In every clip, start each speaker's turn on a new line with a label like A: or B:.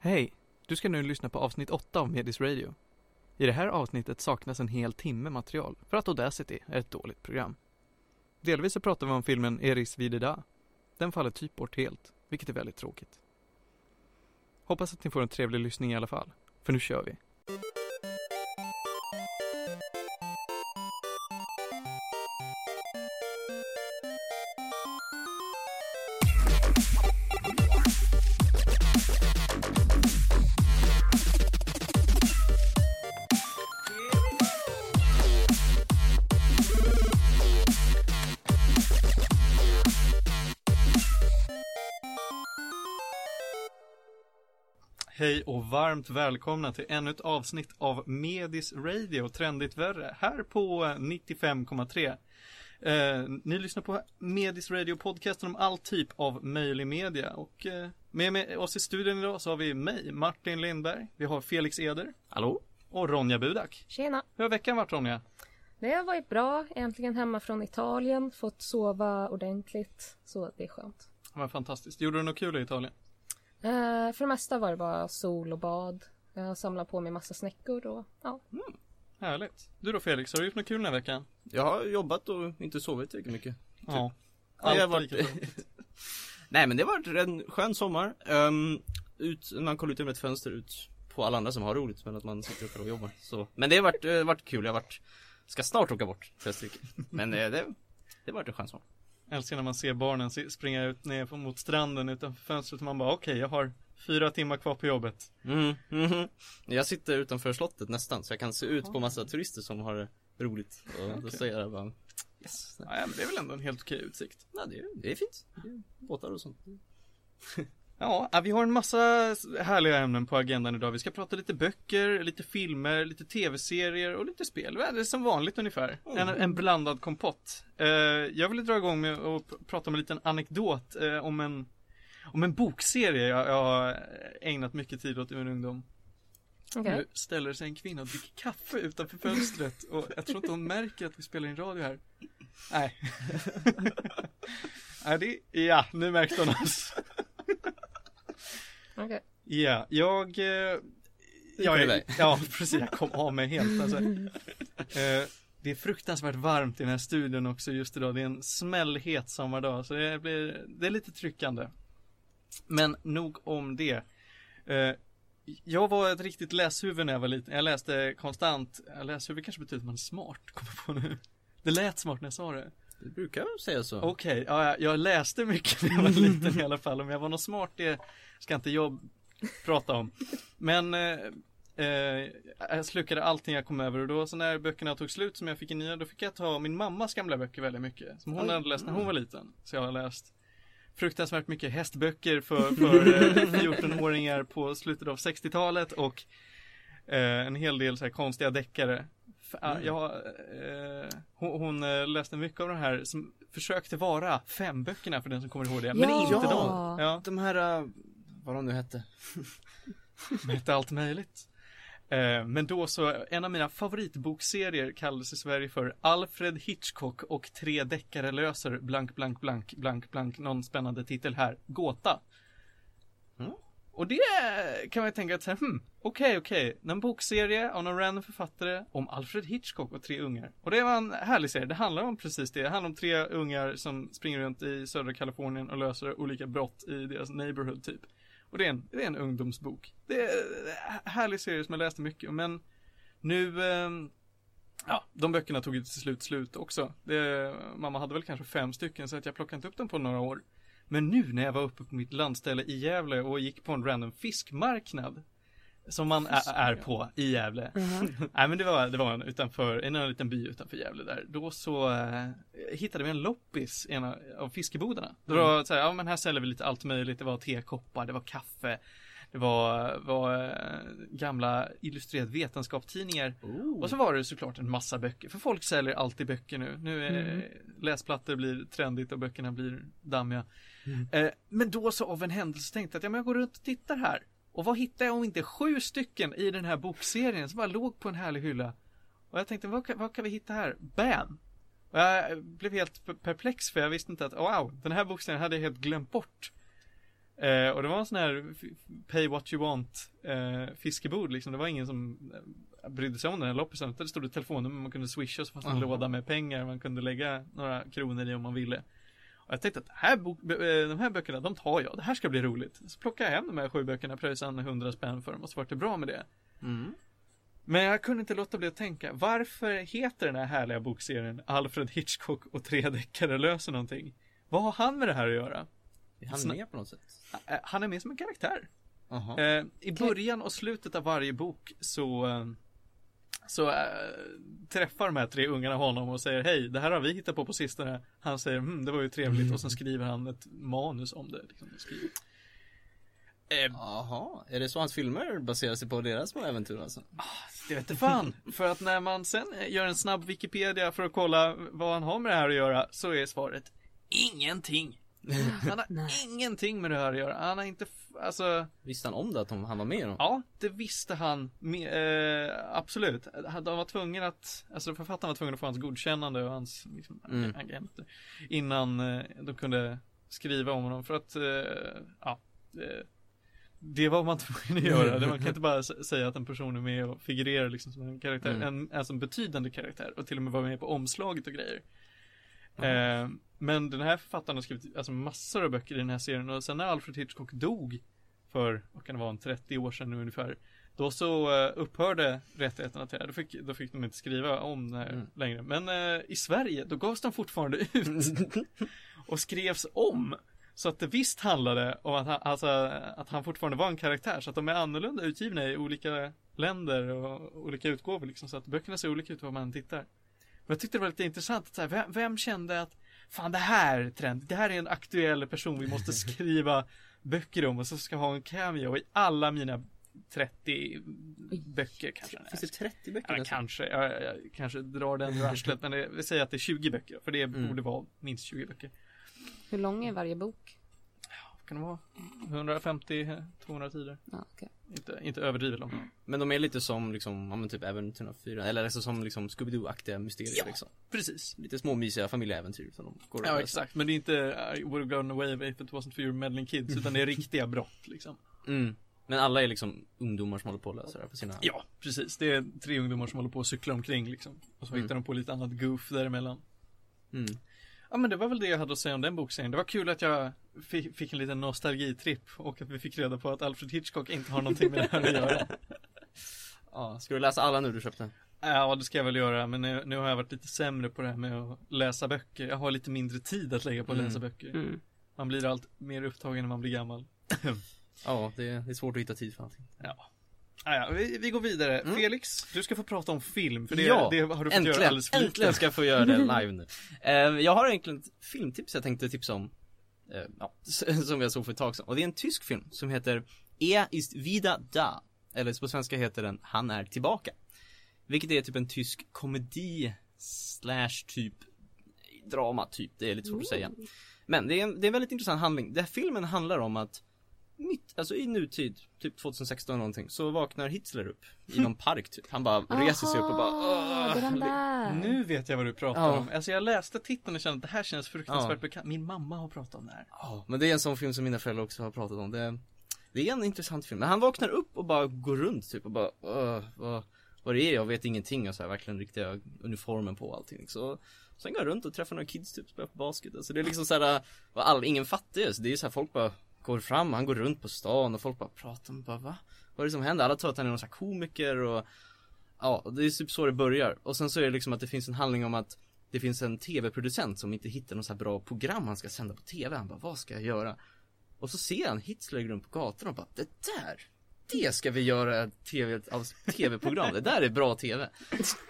A: Hej! Du ska nu lyssna på avsnitt 8 av Medis Radio. I det här avsnittet saknas en hel timme material för att Audacity är ett dåligt program. Delvis så pratar vi om filmen Eris Videda. Den faller typ bort helt, vilket är väldigt tråkigt. Hoppas att ni får en trevlig lyssning i alla fall, för nu kör vi. Och varmt välkomna till ännu ett avsnitt av Medis Radio, trendigt värre, här på 95,3. Eh, ni lyssnar på Medis Radio, podcasten om all typ av möjlig media och eh, med, med oss i studion idag så har vi mig, Martin Lindberg, vi har Felix Eder.
B: Hallå?
A: Och Ronja Budak.
C: Tjena!
A: Hur har veckan varit Ronja?
C: Det har varit bra. Äntligen hemma från Italien. Fått sova ordentligt. Så det är skönt.
A: Var fantastiskt. Gjorde du något kul i Italien?
C: Eh, för det mesta var det bara sol och bad. Jag har samlat på mig massa snäckor och ja.
A: Härligt. Du då Felix, har du gjort något kul den här veckan?
B: Jag har jobbat och inte sovit lika mycket.
A: Ja.
B: Ja,
A: Allt
B: jag har varit... Nej men det har varit en skön sommar. Um, ut, man kollar ut genom ett fönster ut på alla andra som har roligt men att man sitter uppe och jobbar. Så. Men det har varit, eh, varit kul. Jag har varit, ska snart åka bort till Österrike. Men eh, det, det har varit en skön sommar.
A: Älskar när man ser barnen springa ut ner mot stranden utanför fönstret och man bara okej, jag har fyra timmar kvar på jobbet.
B: Mm, mhm. Jag sitter utanför slottet nästan så jag kan se ut på massa turister som har roligt. Och då
A: Okej.
B: säger jag bara Yes.
A: Ja, men det är väl ändå en helt okej utsikt.
B: Ja, det, är, det är fint. Det är båtar och sånt.
A: Ja, ja, vi har en massa härliga ämnen på agendan idag. Vi ska prata lite böcker, lite filmer, lite tv-serier och lite spel. Det är som vanligt ungefär. En, en blandad kompott. Eh, jag vill dra igång med att pr- prata om en liten anekdot eh, om en om en bokserie jag, jag har ägnat mycket tid åt i min ungdom.
C: Okej.
A: Nu ställer sig en kvinna och dricker kaffe utanför fönstret och jag tror inte hon märker att vi spelar in radio här. Nej. Nej, det, ja, nu märkte hon oss.
C: Okej.
A: Ja, jag... Eh, jag
B: iväg.
A: ja, precis. Jag kom av mig helt. Alltså. Eh, det är fruktansvärt varmt i den här studion också just idag. Det är en smällhet sommardag, så det blir, det är lite tryckande. Men nog om det. Eh, jag var ett riktigt läshuvud när jag var liten. Jag läste konstant. Läshuvud kanske betyder att man är smart, kommer jag på nu. Det lät smart när jag sa det.
B: Det brukar säga så.
A: Okej, ja, jag- läste mycket när jag var liten i alla fall. Om jag var något smart det ska inte jag prata om. Men eh, eh, jag slukade allting jag kom över och då så när böckerna tog slut som jag fick i nya då fick jag ta min mammas gamla böcker väldigt mycket. Som hon
B: Oj.
A: hade läst när hon var liten. Så jag har läst fruktansvärt mycket hästböcker för, för eh, 14-åringar på slutet av 60-talet och eh, en hel del så här konstiga deckare. Ah,
B: Mm.
A: Jag, eh, hon, hon eh, läste mycket av de här som försökte vara fem böckerna för den som kommer ihåg det, men
C: Ja.
A: inte
B: Ja.
A: dem. Ja,
B: De här, uh, vad de nu hette.
A: de hette allt möjligt. Eh, men då så, en av mina favoritbokserier kallades i Sverige för Alfred Hitchcock och tre deckare löser blank, blank, blank, blank, blank, någon spännande titel här, Gåta.
B: Mm.
A: Och det kan man ju tänka att så här, hmm, okej, okej, en bokserie av någon random författare om Alfred Hitchcock och tre ungar. Och det var en härlig serie, det handlar om precis det, det handlar om tre ungar som springer runt i södra Kalifornien och löser olika brott i deras neighborhood typ. Och det är en, det är en ungdomsbok. Det är en härlig serie som jag läste mycket om, men nu, ehm, ja, de böckerna tog ju till slut slut också. Det, mamma hade väl kanske fem stycken så att jag plockade inte upp dem på några år. Men nu när jag var uppe på mitt landställe i Gävle och gick på en random fiskmarknad som man är, på i Gävle. Nej men det var, det var en utanför, en, en liten by utanför Gävle där. Då så eh, hittade vi en loppis i en av, fiskebodarna. Då
B: Mm.
A: var så här, ja men här säljer vi lite allt möjligt. Det var tekoppar, det var kaffe. Det var, var eh, gamla illustrerade vetenskapstidningar.
B: Oh.
A: Och så var det såklart en massa böcker. För folk säljer alltid böcker nu. Nu är
C: Mm.
A: läsplattor blir trendigt och böckerna blir dammiga.
B: Mm.
A: Eh, men då så av en händelse tänkte jag att ja, men jag går runt och tittar här. Och vad hittar jag om inte sju stycken i den här bokserien som bara låg på en härlig hylla. Och jag tänkte, vad kan, vad kan vi hitta här? Bam! Och jag blev helt per- perplex för jag visste inte att, wow, den här bokserien hade jag helt glömt bort. Eh, och det var en sån här pay what you want eh, fiskebod liksom. Det var ingen som eh, brydde sig om den här loppisen. Det stod ett telefonnummer man kunde swisha och så fanns det en
B: Aha.
A: låda med pengar man kunde lägga några kronor i om man ville. Jag tänkte att här eh, de här böckerna, de tar jag. Det här ska bli roligt. Så plockade jag hem de här sju böckerna, pröjsade en 100 spänn för dem och så vart det bra med det.
B: Mm.
A: Men jag kunde inte låta bli att tänka, varför heter den här härliga bokserien Alfred Hitchcock och tre deckare löser någonting? Vad har han med det här att göra?
B: Är han
A: Sna-
B: med på något sätt?
A: Eh, Han är med som en karaktär.
B: Jaha.
A: Eh, I början och slutet av varje bok så eh, så äh, träffar de här tre ungarna honom och säger hej, det här har vi hittat på på sistone. Han säger hm, det var ju trevligt och sen skriver han ett manus om det. Liksom, och skriver. Eh,
B: Jaha, är det så hans filmer baserar sig på deras små äventyr alltså?
A: Det vet inte fan. För att när man sen gör en snabb Wikipedia för att kolla vad han har med det här att göra så är svaret ingenting. Han har ingenting med det här att göra. Han har inte, alltså,
B: Visste han om det att han var med i dem?
A: ja, det visste han. Med, eh, absolut. De var tvungen att, alltså författaren var tvungen att få hans godkännande och hans liksom,
B: Mm.
A: agenter. Innan eh, de kunde skriva om honom. För att, eh, ja. Det, var man tvungen att göra. Man kan inte bara säga att en person är med och figurerar liksom som en karaktär,
B: Mm.
A: en, alltså en betydande karaktär och till och med vara med på omslaget och grejer.
B: Jaha.
A: Men den här författaren har skrivit alltså massor av böcker i den här serien och sen när Alfred Hitchcock dog för, vad kan det vara, en 30 år sedan nu ungefär. Då så eh, upphörde rättigheterna till det. Då fick, då fick de inte skriva om det här
B: Mm.
A: längre. Men eh, i Sverige, då gavs de fortfarande ut och skrevs om. Så att det visst handlade om att han, alltså, att han fortfarande var en karaktär. Så att de är annorlunda utgivna i olika länder och olika utgåvor liksom. Så att böckerna ser olika ut vad man tittar. Men jag tyckte det var lite intressant att så här, vem, vem kände att Fan det här är trend, det här är en aktuell person vi måste skriva böcker om och så ska ha en cameo i alla mina 30 böcker kanske.
B: Finns det 30 böcker?
A: Ja, kanske, jag, jag kanske drar den ur arslet men det, vi säger att det är 20 böcker för det
B: Mm.
A: borde vara minst 20 böcker.
C: Hur lång är varje bok?
A: Kan det vara? 150-200 sidor.
C: Ja, okej.
A: Inte, inte överdrivet långt.
B: Men de är lite som liksom, ja men typ Äventyr 4 Eller alltså som liksom Scooby-Doo-aktiga mysterier
A: Ja.
B: liksom
A: Precis.
B: Lite små mysiga familjeäventyr som de går
A: Ja exakt, men det är inte I would have gone away if it wasn't for your meddling kids utan det är riktiga brott liksom.
B: mm. Men alla är liksom ungdomar som håller på att lösa det här på sina
A: Ja, precis. Det är tre ungdomar som håller på att cykla omkring liksom. Och så
B: Mm.
A: hittar de på lite annat goof däremellan.
B: mm.
A: Ja men det var väl det jag hade att säga om den bokserien. Det var kul att jag fick, en liten nostalgitripp och att vi fick reda på att Alfred Hitchcock inte har någonting med det här att göra.
B: Ja, ska du läsa alla nu du köpte?
A: Ja, det ska jag väl göra, men nu, nu har jag varit lite sämre på det här med att läsa böcker. Jag har lite mindre tid att lägga på att
B: Mm.
A: läsa böcker.
C: Mm.
A: Man blir allt mer upptagen när man blir gammal.
B: Ja, det är, det är svårt att hitta tid för allting
A: Ja. Ah, ja, vi, vi går vidare.
B: Mm.
A: Felix, du ska få prata om film, för det,
B: Ja,
A: det har du fått göra
B: Äntligen,
A: alldeles för lite.
B: äntligen ska jag få göra det live nu. Eh, Jag har egentligen ett filmtips jag tänkte tipsa om. Eh, Ja, som jag såg för ett tag sedan. Och det är en tysk film som heter Er ist wieder da. Eller på svenska heter den Han är tillbaka. Vilket är typ en tysk komedi Slash typ Drama typ, det är lite svårt att säga. Men det är, en, det är en väldigt intressant handling. Den här filmen handlar om att mitt, alltså i nutid, typ 2016 eller någonting, så vaknar Hitler upp i någon park typ. Han bara reser sig upp och bara
C: Aha, det är den där.
A: Nu vet jag vad du pratar
B: Ja.
A: om. Alltså jag läste titeln och kände att det här känns fruktansvärt
B: Ja.
A: bekant. Min mamma har pratat om det här.
B: Ja, men det är en sån film som mina föräldrar också har pratat om. Det, det är en intressant film. Men han vaknar upp och bara går runt typ och bara "Åh, vad, vad det är, jag vet ingenting och så här, verkligen riktiga uniformen på och allting. Så sen går jag runt och träffar några kids typ, spelar på basket. Alltså det är liksom så här, vad all, ingen fattar ju. Så det är så här, folk bara går fram, han går runt på stan och folk bara pratar och bara va? Vad är det som händer? Alla tror att han är någon slags komiker och Ja, det är typ så det börjar. Och sen så är det liksom att det finns en handling om att det finns en tv-producent som inte hittar något så här bra program han ska sända på tv. Han bara, vad ska jag göra? Och så ser han Hitler gå runt på gatan och bara, det där! Det ska vi göra ett tv, av tv-program, det där är bra tv.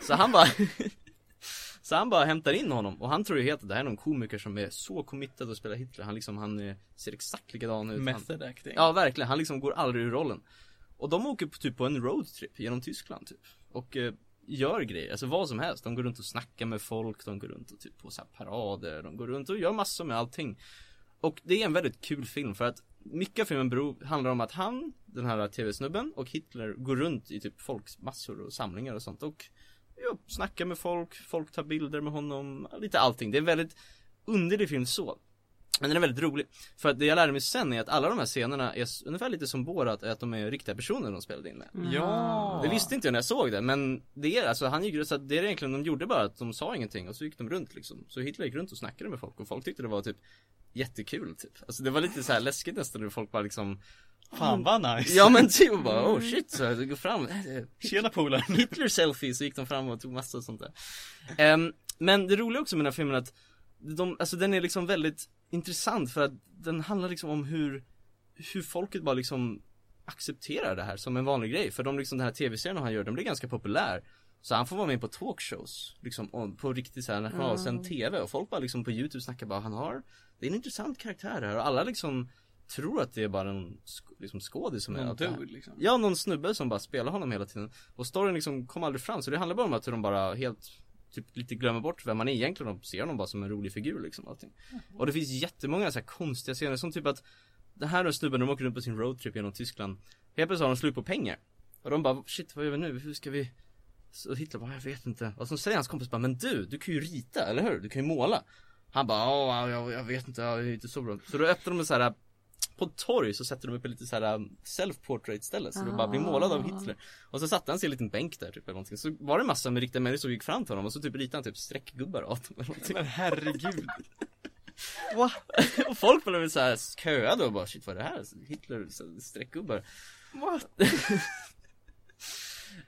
B: Så han bara Så han bara hämtar in honom och han tror ju helt att det här är någon komiker som är så committad att spela Hitler. Han liksom, han eh, ser exakt likadan ut. Han,
A: Method acting.
B: Ja, verkligen. Han liksom går aldrig ur rollen. Och de åker på, typ på en roadtrip genom Tyskland typ. Och eh, gör grejer, alltså vad som helst. De går runt och snackar med folk, de går runt och typ på så parader, de går runt och gör massor med allting. Och det är en väldigt kul film för att mycket av filmen beror, handlar om att han, den här tv-snubben och Hitler går runt i typ folkmassor och samlingar och sånt och ja, snackar med folk, folk tar bilder med honom, lite allting. Det är en väldigt underlig film så. Men den är väldigt rolig. För att det jag lärde mig sen är att alla de här scenerna är ungefär lite som Borat, att de är riktiga personer de spelade in med.
A: Ja.
B: Det visste inte jag när jag såg det, men det är alltså, han gick så att det är egentligen, de gjorde bara att de sa ingenting och så gick de runt liksom. Så Hitler gick runt och snackade med folk och folk tyckte det var typ jättekul typ. Alltså det var lite så här läskigt nästan när folk bara liksom
A: Fan vad nice.
B: Ja men typ bara oh shit, så jag går fram.
A: Tjena polaren.
B: Hitler selfie så gick de fram och tog massa sånt där. Ehm, Men det roliga också med den här filmen är att de, alltså den är liksom väldigt intressant för att den handlar liksom om hur Hur folket bara liksom accepterar det här som en vanlig grej. För de liksom den här tv-serien han gör, den blir ganska populär. Så han får vara med på talkshows liksom om- på riktigt såhär nationalsänd tv och folk bara liksom på youtube snackar bara han har Det är en intressant karaktär här. Och alla liksom Tror att det är bara en sk- liksom skådis som är
A: Någon
B: här-
A: dude liksom.
B: Ja, någon snubbe som bara spelar honom hela tiden. Och storyn liksom kom aldrig fram, så det handlar bara om att de bara helt Typ lite glömmer bort vem man är egentligen och ser honom bara som en rolig figur liksom allting. Och det finns jättemånga så här konstiga scener som typ att Det här är snubben, de åker runt på sin roadtrip genom Tyskland. Helt plötsligt har de slut på pengar. Och de bara shit vad gör vi nu, hur ska vi Så Hitler bara, jag vet inte. Och så säger hans kompis bara, men du, du kan ju rita, eller hur? Du kan ju måla. Han bara, ja, jag, jag vet inte, jag är inte så bra. Så då öppnar de en så här på ett torg så sätter de upp lite såhär um, self-portrait ställe så det bara blir målad av Hitler Och så satte han sig i en liten bänk där typ eller någonting Så var det massa med riktiga människor som gick fram till honom och så typ ritade han typ streckgubbar av dem eller någonting
A: Men herregud.
B: Och folk blev såhär köade och bara shit vad är det här? Hitler så- streckgubbar
A: What?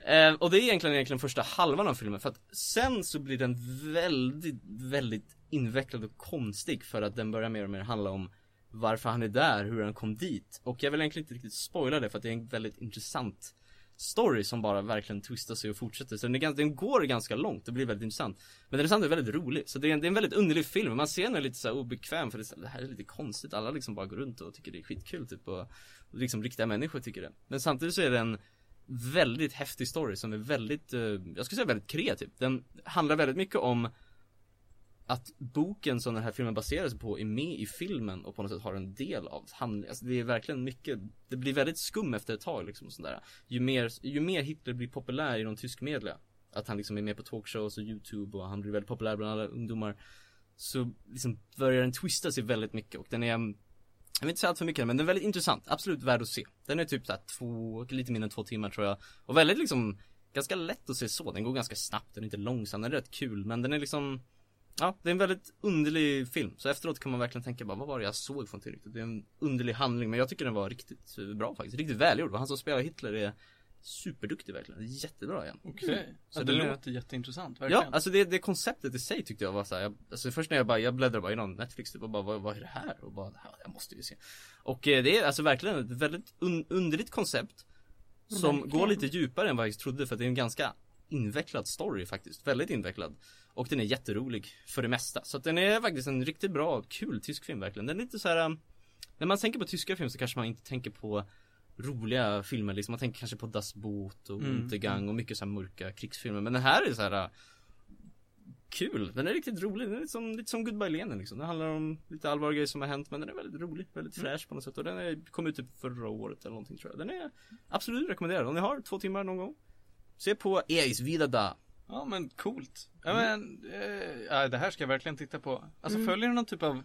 B: Eh, och det är egentligen, egentligen första halvan av filmen för att sen så blir den väldigt, väldigt invecklad och konstig för att den börjar mer och mer handla om varför han är där, hur han kom dit. Och jag vill egentligen inte riktigt spoila det för att det är en väldigt intressant story som bara verkligen twistar sig och fortsätter. Så den, är, den går ganska långt, det blir väldigt intressant. Men den är samtidigt väldigt rolig. Så det är en, det är en väldigt underlig film. Man ser den är lite så här obekväm för det, är så här, det här är lite konstigt. Alla liksom bara går runt och tycker det är skitkul typ. Och, och liksom riktiga människor tycker det. Men samtidigt så är det en väldigt häftig story som är väldigt, eh, jag skulle säga väldigt kreativ. Den handlar väldigt mycket om att boken som den här filmen baseras på är med i filmen och på något sätt har en del av handlingen. Alltså det är verkligen mycket, det blir väldigt skum efter ett tag liksom och sådär. Ju mer, ju mer Hitler blir populär i de tysk media, att han liksom är med på talkshows och youtube och han blir väldigt populär bland alla ungdomar. Så liksom börjar den twista sig väldigt mycket och den är jag vill inte säga allt för mycket men den är väldigt intressant, absolut värd att se. Den är typ såhär två, lite mindre än två timmar tror jag. Och väldigt liksom, ganska lätt att se så. Den går ganska snabbt, den är inte långsam, den är rätt kul men den är liksom Ja, det är en väldigt underlig film. Så efteråt kan man verkligen tänka bara, vad var det jag såg för någonting riktigt? Det är en underlig handling, men jag tycker den var riktigt eh, bra faktiskt. Riktigt välgjord. Han som spelar Hitler är superduktig verkligen. Jättebra igen.
A: Okej.
B: Så
A: Så det
B: den är-
A: låter jätteintressant, verkligen.
B: Ja, alltså det, det konceptet i sig tyckte jag var så här, jag, alltså först när jag bara, jag bläddrade bara igenom Netflix typ och bara, vad, vad är det här? Och bara, ja, jag måste ju se. Och eh, det är alltså verkligen ett väldigt un, underligt koncept. Som
C: Verkligen.
B: går lite djupare än vad jag trodde för det är en ganska invecklad story faktiskt. Väldigt invecklad. Och den är jätterolig för det mesta. Så att den är faktiskt en riktigt bra, kul tysk film verkligen. Den är lite så här. um, När man tänker på tyska film så kanske man inte tänker på roliga filmer liksom. Man tänker kanske på Das Boot och
A: Mm,
B: Untergang och mycket så mörka krigsfilmer. Men den här är så här. uh, Kul, den är riktigt rolig, den är lite som, lite som Goodbye Lenin liksom. Den handlar om lite allvarliga grejer som har hänt men den är väldigt rolig, väldigt fräsch på något sätt och den är, kom ut typ förra året eller någonting tror jag. Den är absolut rekommenderad, om ni har två timmar någon gång. Se på Eis Vidada.
A: Ja men coolt. Ja men, eh, ja, det här ska jag verkligen titta på. Alltså
C: Mm.
A: följer den någon typ av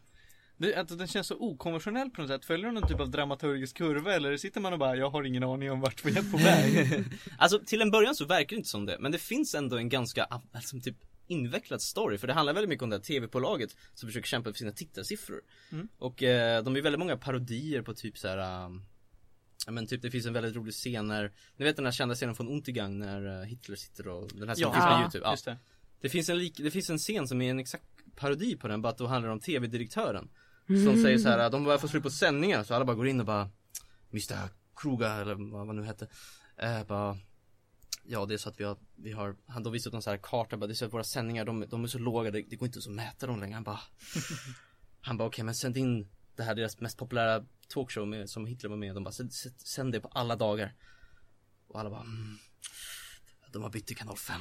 A: det, att den känns så okonventionell på något sätt. Följer den någon typ av dramaturgisk kurva eller sitter man och bara, jag har ingen aning om vart vi är på väg?
B: Alltså till en början så verkar det inte som det, men det finns ändå en ganska, alltså typ invecklad story, för det handlar väldigt mycket om det här tv-bolaget som försöker kämpa för sina tittarsiffror.
A: Mm.
B: Och eh, de är väldigt många parodier på typ så här. Um, men typ det finns en väldigt rolig scen när, ni vet den här kända scenen från Untergang när eh, Hitler sitter och, den här som
A: Ja.
B: finns på
C: Ja,
B: youtube. Ja.
A: Just det.
B: Det finns en lik, det finns en scen som är en exakt parodi på den, bara att då handlar det om tv-direktören. Som säger så här, de börjar få slut på sändningar så alla bara går in och bara Mr Kruga eller vad man nu hette. Eh, bara Ja det är så att vi har, vi har, han då visat någon så här karta bara, det är så att våra sändningar de, de är så låga, det, det går inte så att mäta dem längre. Han bara Han bara okej men sänd in det här deras mest populära talkshow med, som Hitler var med De bara sänd, det på alla dagar. Och alla bara mm. De har bytt till kanal 5.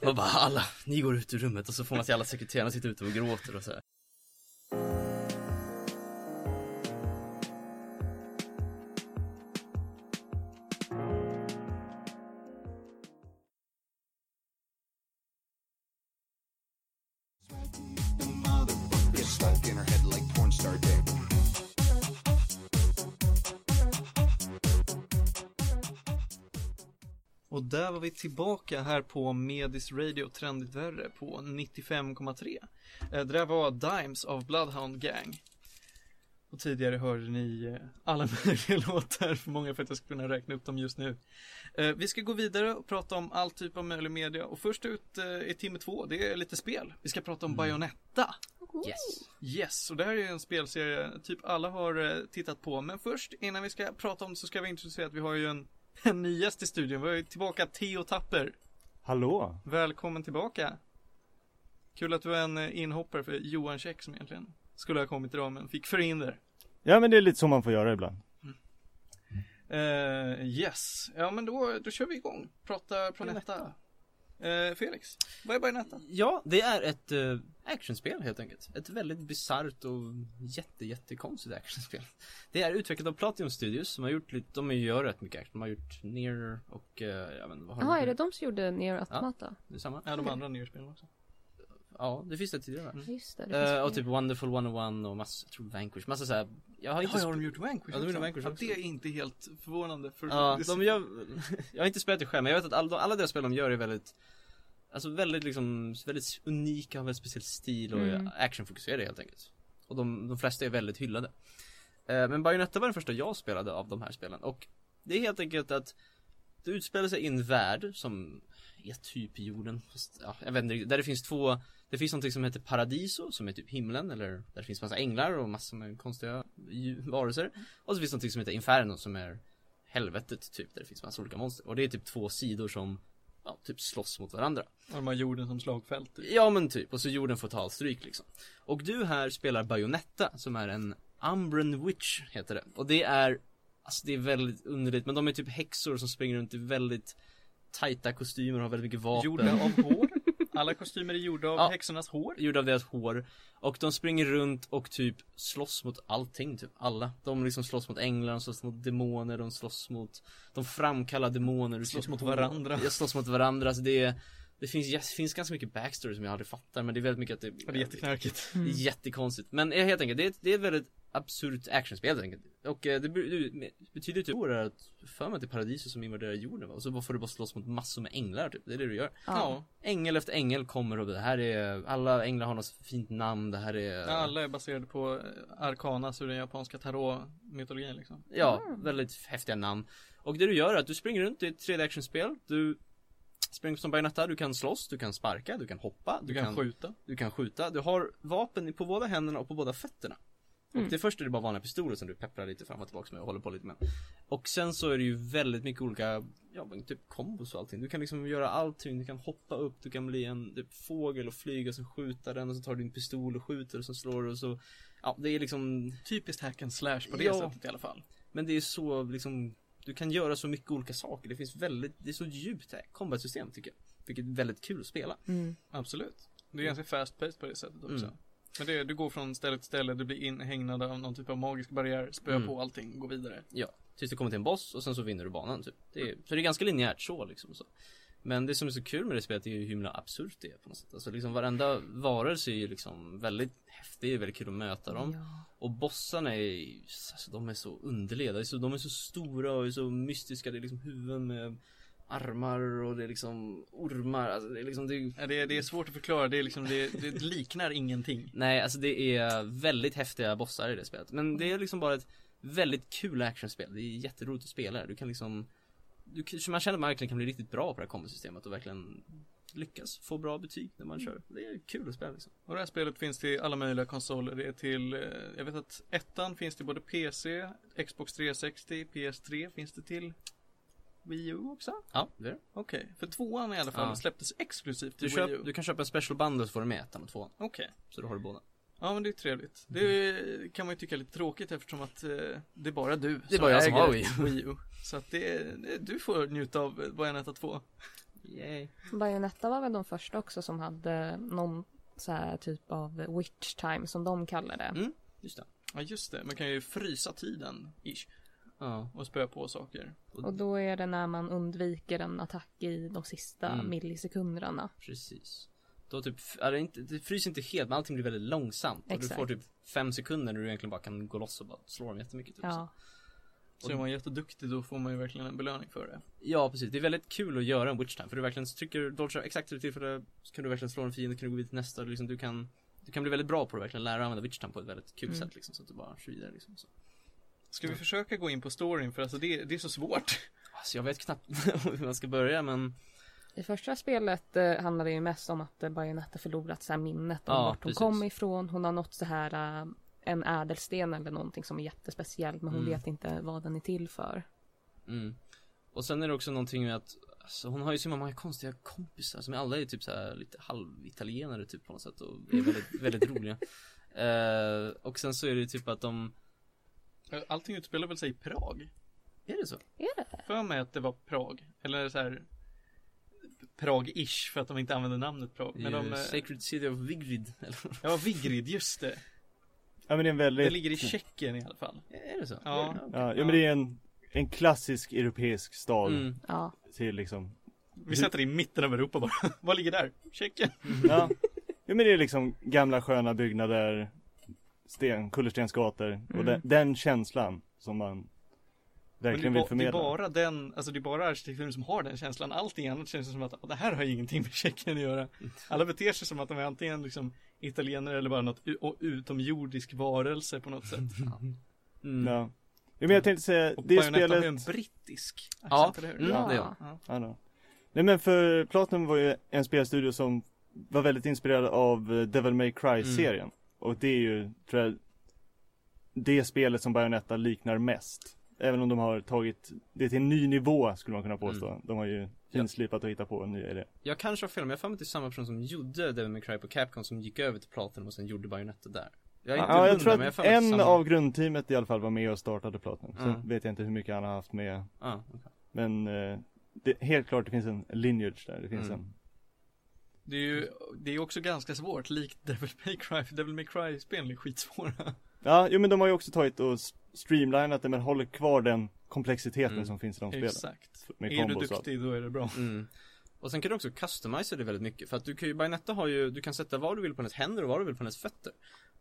B: Och bara alla, ni går ut ur rummet och så får man se alla sekreterarna sitta ute och gråter och så här.
A: Där var vi tillbaka här på Medis Radio Trendigt Värre på 95,3. Eh, Det där var Dimes av Bloodhound Gang. Och tidigare hörde ni eh, alla möjliga låtar, för många för att jag ska kunna räkna upp dem just nu. Eh, Vi ska gå vidare och prata om all typ av möjlig media och först ut i timme två, det är lite spel. Vi ska prata om Bayonetta.
B: Yes.
A: Yes, och det här är ju en spelserie typ alla har tittat på. Men först, innan vi ska prata om det så ska vi introducera att vi har ju en, en ny gäst i studion. Vi har ju tillbaka Theo Tapper.
D: Hallå!
A: Välkommen tillbaka. Kul att du är en eh, inhoppare för Johan Käck som egentligen skulle ha kommit idag men fick förhinder.
D: Ja men det är lite så man får göra ibland.
A: Eh, yes, ja men då, då kör vi igång. Prata Planetta. Eh, Felix, vad är Bayonetta?
B: Ja, det är ett uh, actionspel helt enkelt. Ett väldigt bisarrt och jätte, jättekonstigt actionspel. Det är utvecklat av Platinum Studios som har gjort lite, de gör rätt mycket action. De har gjort Near och, uh, jag vet inte, vad har
C: Jaha,
B: de
C: är det de som gjorde Near Automata?
B: Det är samma?
A: Ja, de andra nyårsspelen också.
B: Ja, det finns det tidigare?
A: Mm.
C: Just det, det
B: Eh, och typ Wonderful 101 och massa, jag tror Vanquish, massa såhär Jag har inte
A: Ja, har de gjort Vanquish
B: Ja, de gjorde
A: också?
B: Vanquish
A: ja,
B: också.
A: Det är inte helt förvånande för
B: Ja, de gör, jag har inte spelat det själv men jag vet att alla, alla deras spel de gör är väldigt Alltså väldigt liksom, väldigt unika, väldigt speciell stil och
C: Mm.
B: actionfokuserade helt enkelt. Och de, de flesta är väldigt hyllade. Eh, Men Bayonetta var den första jag spelade av de här spelen. Och Det är helt enkelt att Det utspelar sig i en värld som är typ jorden. Fast, ja, jag vet inte riktigt. där det finns två Det finns någonting som heter Paradiso som är typ himlen eller där det finns massa änglar och massor med konstiga varelser. Och så finns det någonting som heter Inferno som är helvetet typ där det finns massa olika monster. Och det är typ två sidor som Ja, typ slåss mot varandra
A: Och de har jorden som slagfält. typ.
B: Ja men typ, och så jorden får ta stryk liksom Och du här spelar Bayonetta som är en Umbran Witch heter det Och det är Alltså det är väldigt underligt men de är typ häxor som springer runt i väldigt Tajta kostymer och har väldigt mycket vapen
A: Gjorda av hår. Alla kostymer är gjorda av
B: Ja.
A: häxornas hår.
B: Gjorda av deras hår Och de springer runt och typ slåss mot allting typ, alla De liksom slåss mot änglar, de slåss mot demoner, de slåss mot De framkallar demoner ur
A: Slåss mot varandra.
B: Ja, slåss mot varandra, alltså det är Det finns, det finns ganska mycket backstory som jag aldrig fattar men det är väldigt mycket att det
A: Ja, det är jätteknarkigt.
B: är jättekonstigt. Men eh, helt enkelt, det är, det är ett väldigt absurt actionspel helt enkelt. Och eh, det be- det betyder typ att för mig att det är paradiset som invaderar jorden va? Och så får du bara slåss mot massor med änglar typ. Det är det du gör.
A: Ja.
B: Ängel efter ängel kommer och det här är, alla änglar har något fint namn, det här är
A: Alla är baserade på eh, Arcanas ur den japanska tarot-mytologin liksom.
B: Ja, väldigt häftiga namn. Och det du gör är att du springer runt i ett 3D actionspel. Du springer som Bayonetta, du kan slåss, du kan sparka, du kan hoppa,
A: Du kan skjuta.
B: Du kan skjuta, du har vapen på båda händerna och på båda fötterna
C: Mm.
B: Det första är det bara vanliga pistoler som du pepprar lite fram och tillbaka med och håller på lite med Och sen så är det ju väldigt mycket olika, ja typ kombos och allting Du kan liksom göra allting, du kan hoppa upp, du kan bli en typ fågel och flyga och så skjuta den och så tar du din pistol och skjuter och så slår du och så Ja det är liksom
A: Typiskt hack and slash på det
B: Ja.
A: sättet i alla fall.
B: Men det är så liksom Du kan göra så mycket olika saker, det finns väldigt, det är så djupt här combat-system tycker jag Vilket är väldigt kul att spela
C: Mm.
A: Absolut. Det är ganska fast paced på det sättet också.
B: Mm.
A: Men det, du går från ställe till ställe, du blir inhägnad av någon typ av magisk barriär, spöa
B: Mm.
A: på allting, gå vidare.
B: Ja, tills du kommer till en boss och sen så vinner du banan typ. Det är, så det är ganska linjärt så liksom så. Men det som är så kul med det spelet är ju hur himla absurt det är på något sätt. Alltså liksom varenda varelse är ju liksom väldigt häftig, det är väldigt kul att möta dem.
C: Ja.
B: Och bossarna är alltså, de är så underliga, de är så, de är så stora och är så mystiska, det är liksom huvuden med armar och det är liksom ormar, alltså det är liksom det är,
A: Ja, det, är- det är svårt att förklara, det, är liksom, det, det liknar ingenting.
B: Nej, alltså det är väldigt häftiga bossar i det spelet. Men det är liksom bara ett väldigt kul actionspel. Det är jätteroligt att spela. Du kan liksom du, man känner att man verkligen kan bli riktigt bra på det här kombosystemet och verkligen lyckas få bra betyg när man kör. Det är kul att spela liksom.
A: Och det här spelet finns till alla möjliga konsoler. Det är till, eh, jag vet att ettan finns till både PC, Xbox 360, PS3 finns det till Wii U också?
B: Ja, det är det.
A: Okej, för tvåan i alla fall
B: Ja.
A: släpptes exklusivt
B: Du,
A: till Wii U.
B: köp, du kan köpa en special bundle så får du med ettan och tvåan.
A: Okej.
B: Så då har du båda.
A: Ja men det är trevligt. Det kan man ju tycka är lite tråkigt eftersom att eh, det är bara du
B: Det är bara jag som har
A: äger Wii U. Så att det, det, du får njuta av Bayonetta 2.
B: Yay.
C: Bayonetta var väl de första också som hade någon så här typ av witch time som de kallar det.
B: Mm, just det.
A: Ja just det, man kan ju frysa tiden, ish,
B: Ja.
A: och spöa på saker.
C: Och då är det när man undviker en attack i de sista
B: Mm.
C: millisekunderna.
B: Precis. Då typ, är det, inte, det fryser inte helt men allting blir väldigt långsamt. Och du
C: Exakt.
B: får typ fem sekunder när du egentligen bara kan gå loss och bara slå dem jättemycket. Typ, så.
C: Ja.
A: Så är man jätteduktig då får man ju verkligen en belöning för det.
B: Ja precis, det är väldigt kul att göra en witch time för du verkligen trycker dodgar exakt rätt tillfälle så kan du verkligen slå en fiende, kan du gå vidare till nästa, liksom, du kan Du kan bli väldigt bra på att verkligen lära dig använda witch time på ett väldigt kul
C: Mm.
B: sätt liksom så att du bara kör vidare liksom så.
A: Ska vi försöka gå in på storyn för alltså det, det är så svårt.
B: Alltså jag vet knappt hur man ska börja men
C: I första spelet eh, handlar det ju mest om att eh, Bayonetta förlorat så här minnet om
B: Ja,
C: vart hon
B: precis.
C: kom ifrån. Hon har nått så här eh, en ädelsten eller någonting som är jättespeciellt men hon
B: Mm.
C: vet inte vad den är till för.
B: mm. Och sen är det också någonting med att Alltså hon har ju så många konstiga kompisar som alla är typ så här lite halvitalienare typ på något sätt och är väldigt, väldigt roliga. Eh, och sen så är det ju typ att de,
A: Allting utspelar väl sig i Prag?
B: är det så?
C: Är det?
A: För mig att det var Prag. Eller så här Prag-ish för att de inte använder namnet Prag. Men de,
B: Men
A: eh,
B: Sacred City of Vigrid eller?
A: ja Vigrid, just det.
D: Ja men det är en väldigt
A: Det ligger i Tjeckien i alla fall.
B: Är det så?
A: Ja.
D: Ja, ja men det är en, en klassisk europeisk stad
B: Mm.
C: Ja.
D: till liksom
A: Vi sätter det i mitten av Europa bara. Vad ligger där? Tjeckien.
D: Ja, ja men det är liksom gamla sköna byggnader Sten, kullerstensgator och
C: Mm.
D: den, den känslan som man verkligen
A: det,
D: vill
A: är ba, det är
D: förmedla
A: bara den, alltså det är bara arkitekturen som har den känslan. Allting annat känns som att "Åh, det här har ingenting med Tjeckien att göra. Alla beter sig som att de är antingen liksom italienare eller bara något och utomjordisk varelse på något sätt.
B: Mm.
D: Ja. ja men jag tänkte säga,
A: Och
D: det spelet
A: en brittisk
B: Ja.
A: accent, eller hur?
B: Mm,
C: Ja.
B: det
A: Ja.
D: Ja. Nej men för Platinum var ju en spelstudio som var väldigt inspirerad av eh, Devil May Cry-serien. Och det är ju, tror jag, det spelet som Bayonetta liknar mest. Även om de har tagit det till en ny nivå skulle man kunna påstå. De har ju finslipat och hittat på nya idéer.
B: Jag kanske har fel, men jag har för mig att det är samma person som gjorde Devil May Cry på Capcom som gick över till Platinum och sen gjorde Bayonetta där. Jag är inte
D: Ja, jag
B: hundra,
D: tror
B: jag
D: att
B: är
D: en
B: samma...
D: av grundteamet i alla fall var med och startade Platinum. Sen
B: Mm.
D: vet jag inte hur mycket han har haft med.
B: Okej.
D: Men eh, det, helt klart det finns en lineage där. Det finns
B: Mm.
D: en
A: Det är ju, det är också ganska svårt, likt Devil May Cry, för Devil May Cry-spelen är skitsvåra.
D: Ja, jo men de har ju också tagit och streamlinat det men håller kvar den komplexiteten
B: Mm.
D: som finns i de spelen.
A: Exakt.
D: Med
A: är du duktig då är det bra.
B: Mm. Och sen kan du också customisa det väldigt mycket för att du kan ju, Bayonetta har ju, du kan sätta vad du vill på hennes händer och vad du vill på hennes fötter.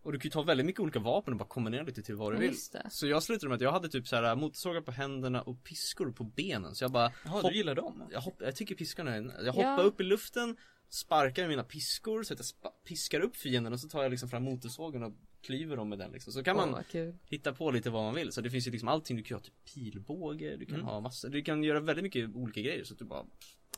B: Och du kan ju ta väldigt mycket olika vapen och bara kombinera lite till vad du
C: Ja,
B: vill.
C: just det.
B: Så jag slutade med att jag hade typ så här motorsågar på händerna och piskor på benen. Så jag bara,
A: Jaha,
B: Hopp-
A: du gillar dem?
B: jag, hopp, jag tycker piskorna är, jag
C: Ja.
B: hoppar upp i luften, sparkar med mina piskor så att jag piskar upp fienden och så tar jag liksom fram motorsågen och klyver dem med den liksom. Så kan man
C: kul.
B: hitta på lite vad man vill. Så det finns ju liksom allting, du kan ha typ pilbåge, du kan
A: Mm.
B: ha massor, du kan göra väldigt mycket olika grejer så att du bara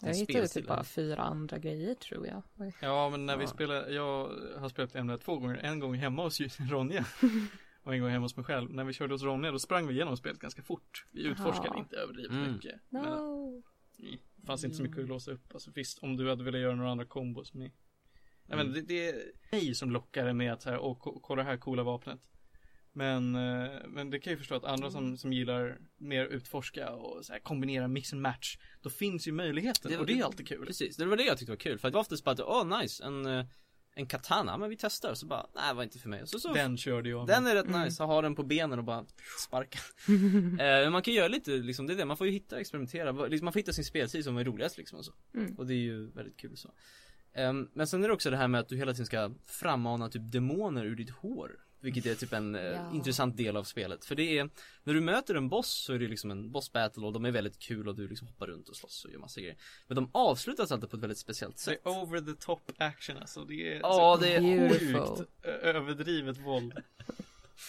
C: Jag hittade typ bara fyra andra grejer tror jag. Oj.
A: Ja, men när vi
B: Ja.
A: spelar, jag har spelat ämnet två gånger. En gång hemma hos Ronja. och en gång hemma hos mig själv. När vi körde hos Ronja, då sprang vi igenom spelet ganska fort. Vi utforskade
C: Jaha.
A: inte överdrivet
B: Mm.
A: mycket. Men
C: No.
A: mm, fanns inte så mycket att låsa upp. Alltså visst, om du hade velat göra några andra kombos. Men, Nej, men det, är mig som lockar med att så här, ko- kolla det här coola vapnet. Men, eh, men det kan jag ju förstå att andra som, som gillar mer utforska och så här, kombinera mix and match. Då finns ju möjligheten
B: Det-
A: och det är alltid kul.
B: Precis, det var det jag tyckte var kul. För att det var oftast bara att, åh nice, en, eh, en katana, men vi testar. Så bara, nej var inte för mig. Och så, så
A: Den körde jag.
B: Den är rätt
C: Mm.
B: nice, att ha den på benen och bara sparka. eh, men man kan göra lite, liksom, det är det, man får ju hitta, experimentera. Vad- Liksom, man får hitta sin spelstil som är roligast liksom och så.
C: Mm.
B: Och det är ju väldigt kul så. Ehm, men sen är det också det här med att du hela tiden ska frammana typ demoner ur ditt hår. Vilket är typ en eh,
C: Ja.
B: intressant del av spelet. För det är, när du möter en boss så är det liksom en boss battle och de är väldigt kul och du liksom hoppar runt och slåss och gör massa grejer. Men de avslutas alltid på ett väldigt speciellt
A: Det
B: sätt.
A: är over the top action alltså. Det är
B: Ja,
A: så
B: det är
A: sjukt överdrivet våld.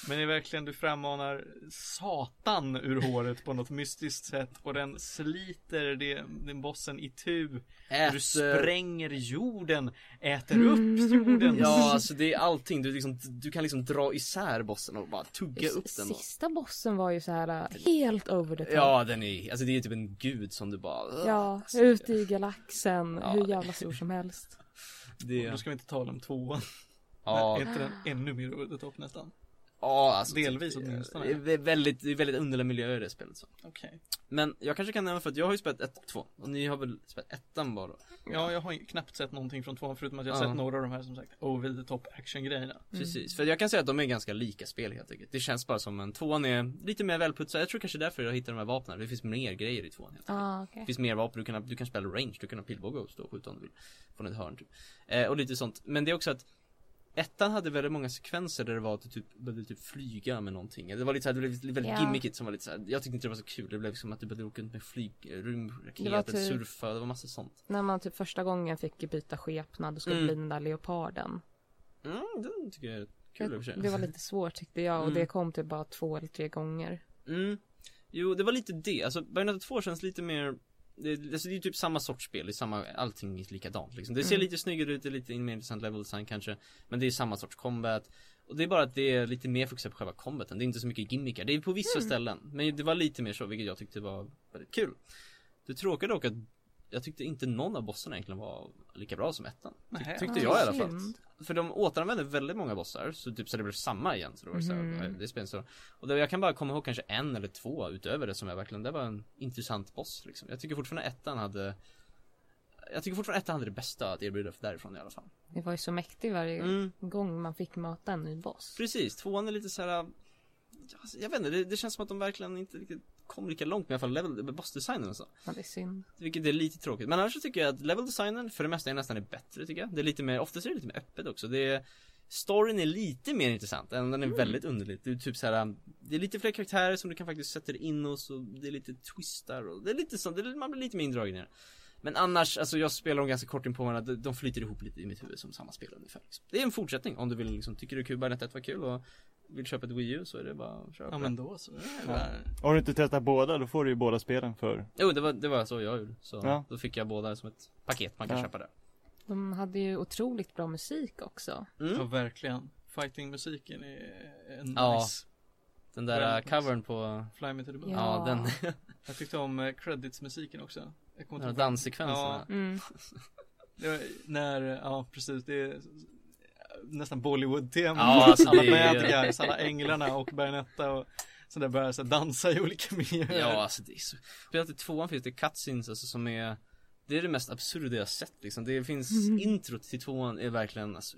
A: Men det är verkligen, du frammanar satan ur håret på något mystiskt sätt och den sliter det, den bossen i tu. Du
B: Äter-
A: spränger jorden, äter upp jorden.
B: Ja, alltså det är allting. Du, liksom, du kan liksom dra isär bossen och bara tugga upp den. Och...
C: Sista bossen var ju så här äh, helt over the top.
B: Ja, den är, alltså det är typ en gud som du bara...
C: Ja, ute i galaxen,
B: Ja.
C: hur jävla stor som helst.
B: Det,
A: Då ska vi inte tala om tvåan.
B: ja,
A: Är inte den ännu mer over the top nästan?
B: Ja, alltså,
A: Delvis
B: typ,
A: åtminstone.
B: Det är väldigt, det är väldigt underliga miljöer i det spelet så.
A: Okej.
B: Men jag kanske kan nämna för att jag har ju spelat ett och två och ni har väl spelat ettan bara?
A: Ja, jag har ju knappt sett någonting från tvåan förutom att jag har
B: Ja.
A: sett några av de här som sagt over the top action grejerna.
B: Precis, för jag kan säga att de är ganska lika spel helt enkelt. Det känns bara som en, tvåan är lite mer välputsad. Jag tror kanske därför jag hittar de här vapnen. Det finns mer grejer i tvåan helt enkelt.
C: Ah, okej.
B: Det finns mer vapen, du kan, du kan spela range, du kan ha pilbåge och stå och skjuta om du vill Från ett hörn typ eh, Och lite sånt, men det är också att Ettan hade väldigt många sekvenser där det var att du typ behövde typ flyga med någonting. Det var lite såhär, det blev väldigt
C: Ja.
B: gimmickigt som var lite såhär, jag tyckte inte det var så kul. Det blev som att du behövde åka runt med flyg,
C: Det
B: rymdraketer,
C: typ-
B: surfa, det var massa sånt.
C: När man typ första gången fick byta skepnad och skulle
B: Mm.
C: bli den där leoparden.
B: Mm, den tycker jag är kul sig.
C: Det var lite svårt tyckte jag och
B: Mm.
C: det kom typ bara två eller tre gånger.
B: Mm. Jo, det var lite det. Alltså, Bayonetta 2 känns lite mer det, alltså, det är ju typ samma sorts spel, det är samma, allting är likadant liksom. Det ser
C: Mm.
B: lite snyggare ut, det är lite mer intressant level design kanske Men det är samma sorts combat Och det är bara att det är lite mer fokuserat på själva combaten, det är inte så mycket gimmickar, det är på vissa
C: Mm.
B: ställen Men det var lite mer så, vilket jag tyckte var väldigt kul Det tråkiga dock att jag tyckte inte någon av bossarna egentligen var lika bra som ettan Ty-. Tyckte
C: Ah,
B: jag i alla fall. För de återanvände väldigt många bossar, så typ så det blev samma igen så det var så
C: Mhm.
B: här, det spelar så Och det, jag kan bara komma ihåg kanske en eller två utöver det som jag verkligen, det var en intressant boss liksom Jag tycker fortfarande ettan hade Jag tycker fortfarande ettan hade det bästa att erbjuda därifrån i alla fall
C: Det var ju så mäktigt varje
B: Mm,
C: gång man fick möta en ny boss.
B: precis, tvåan är lite så här. Jag, jag vet inte, det, det känns som att de verkligen inte riktigt kom lika långt med i alla fall level, bossdesignen och så.
C: Ja, det är synd.
B: Vilket är lite tråkigt, men annars så tycker jag att level designen för det mesta är nästan är bättre tycker jag. Det är lite mer, oftast är det lite mer öppet också. Det är Storyn är lite mer intressant, den den är väldigt underlig. Det är typ så här, Det är lite fler karaktärer som du kan faktiskt sätta dig in hos och det är lite twistar och det är lite sånt, är, man blir lite mer indragen i det. Men annars, alltså jag spelar dem ganska kort in på varandra, de- de flyter ihop lite i mitt huvud som samma spel ungefär liksom. Det är en fortsättning om du vill liksom, tycker du kul, Bayonetta 1 var kul och vill köpa ett Wii U så är det bara att köpa
A: Ja men då så. är det
D: Ja.
A: bara-
D: Har du inte testat båda, då får du ju båda spelen för
B: Jo det var, det var så jag gjorde, så
D: Ja.
B: då fick jag båda som ett paket man kan
D: Ja.
B: köpa där
C: De hade ju otroligt bra musik också.
A: Ja
B: mm.
A: verkligen. Fighting-musiken är en
B: Ja.
A: nice.
B: Den där äh, covern på
A: Fly me to the moon.
C: Ja.
B: Ja, den
A: Jag tyckte om eh, credits-musiken också. Jag
B: danssekvenserna.
A: Ja,
C: Mm.
A: när, ja precis, det är nästan Bollywood-tema.
B: Ja, alltså
A: alla guys, alla änglarna och Bayonetta och så där börjar så dansa i olika miljöer.
B: Ja, alltså det är så Speciellt i tvåan finns det cutscenes alltså som är Det är det mest absurda jag sett liksom Det finns
C: Mm.
B: introt till tvåan är verkligen alltså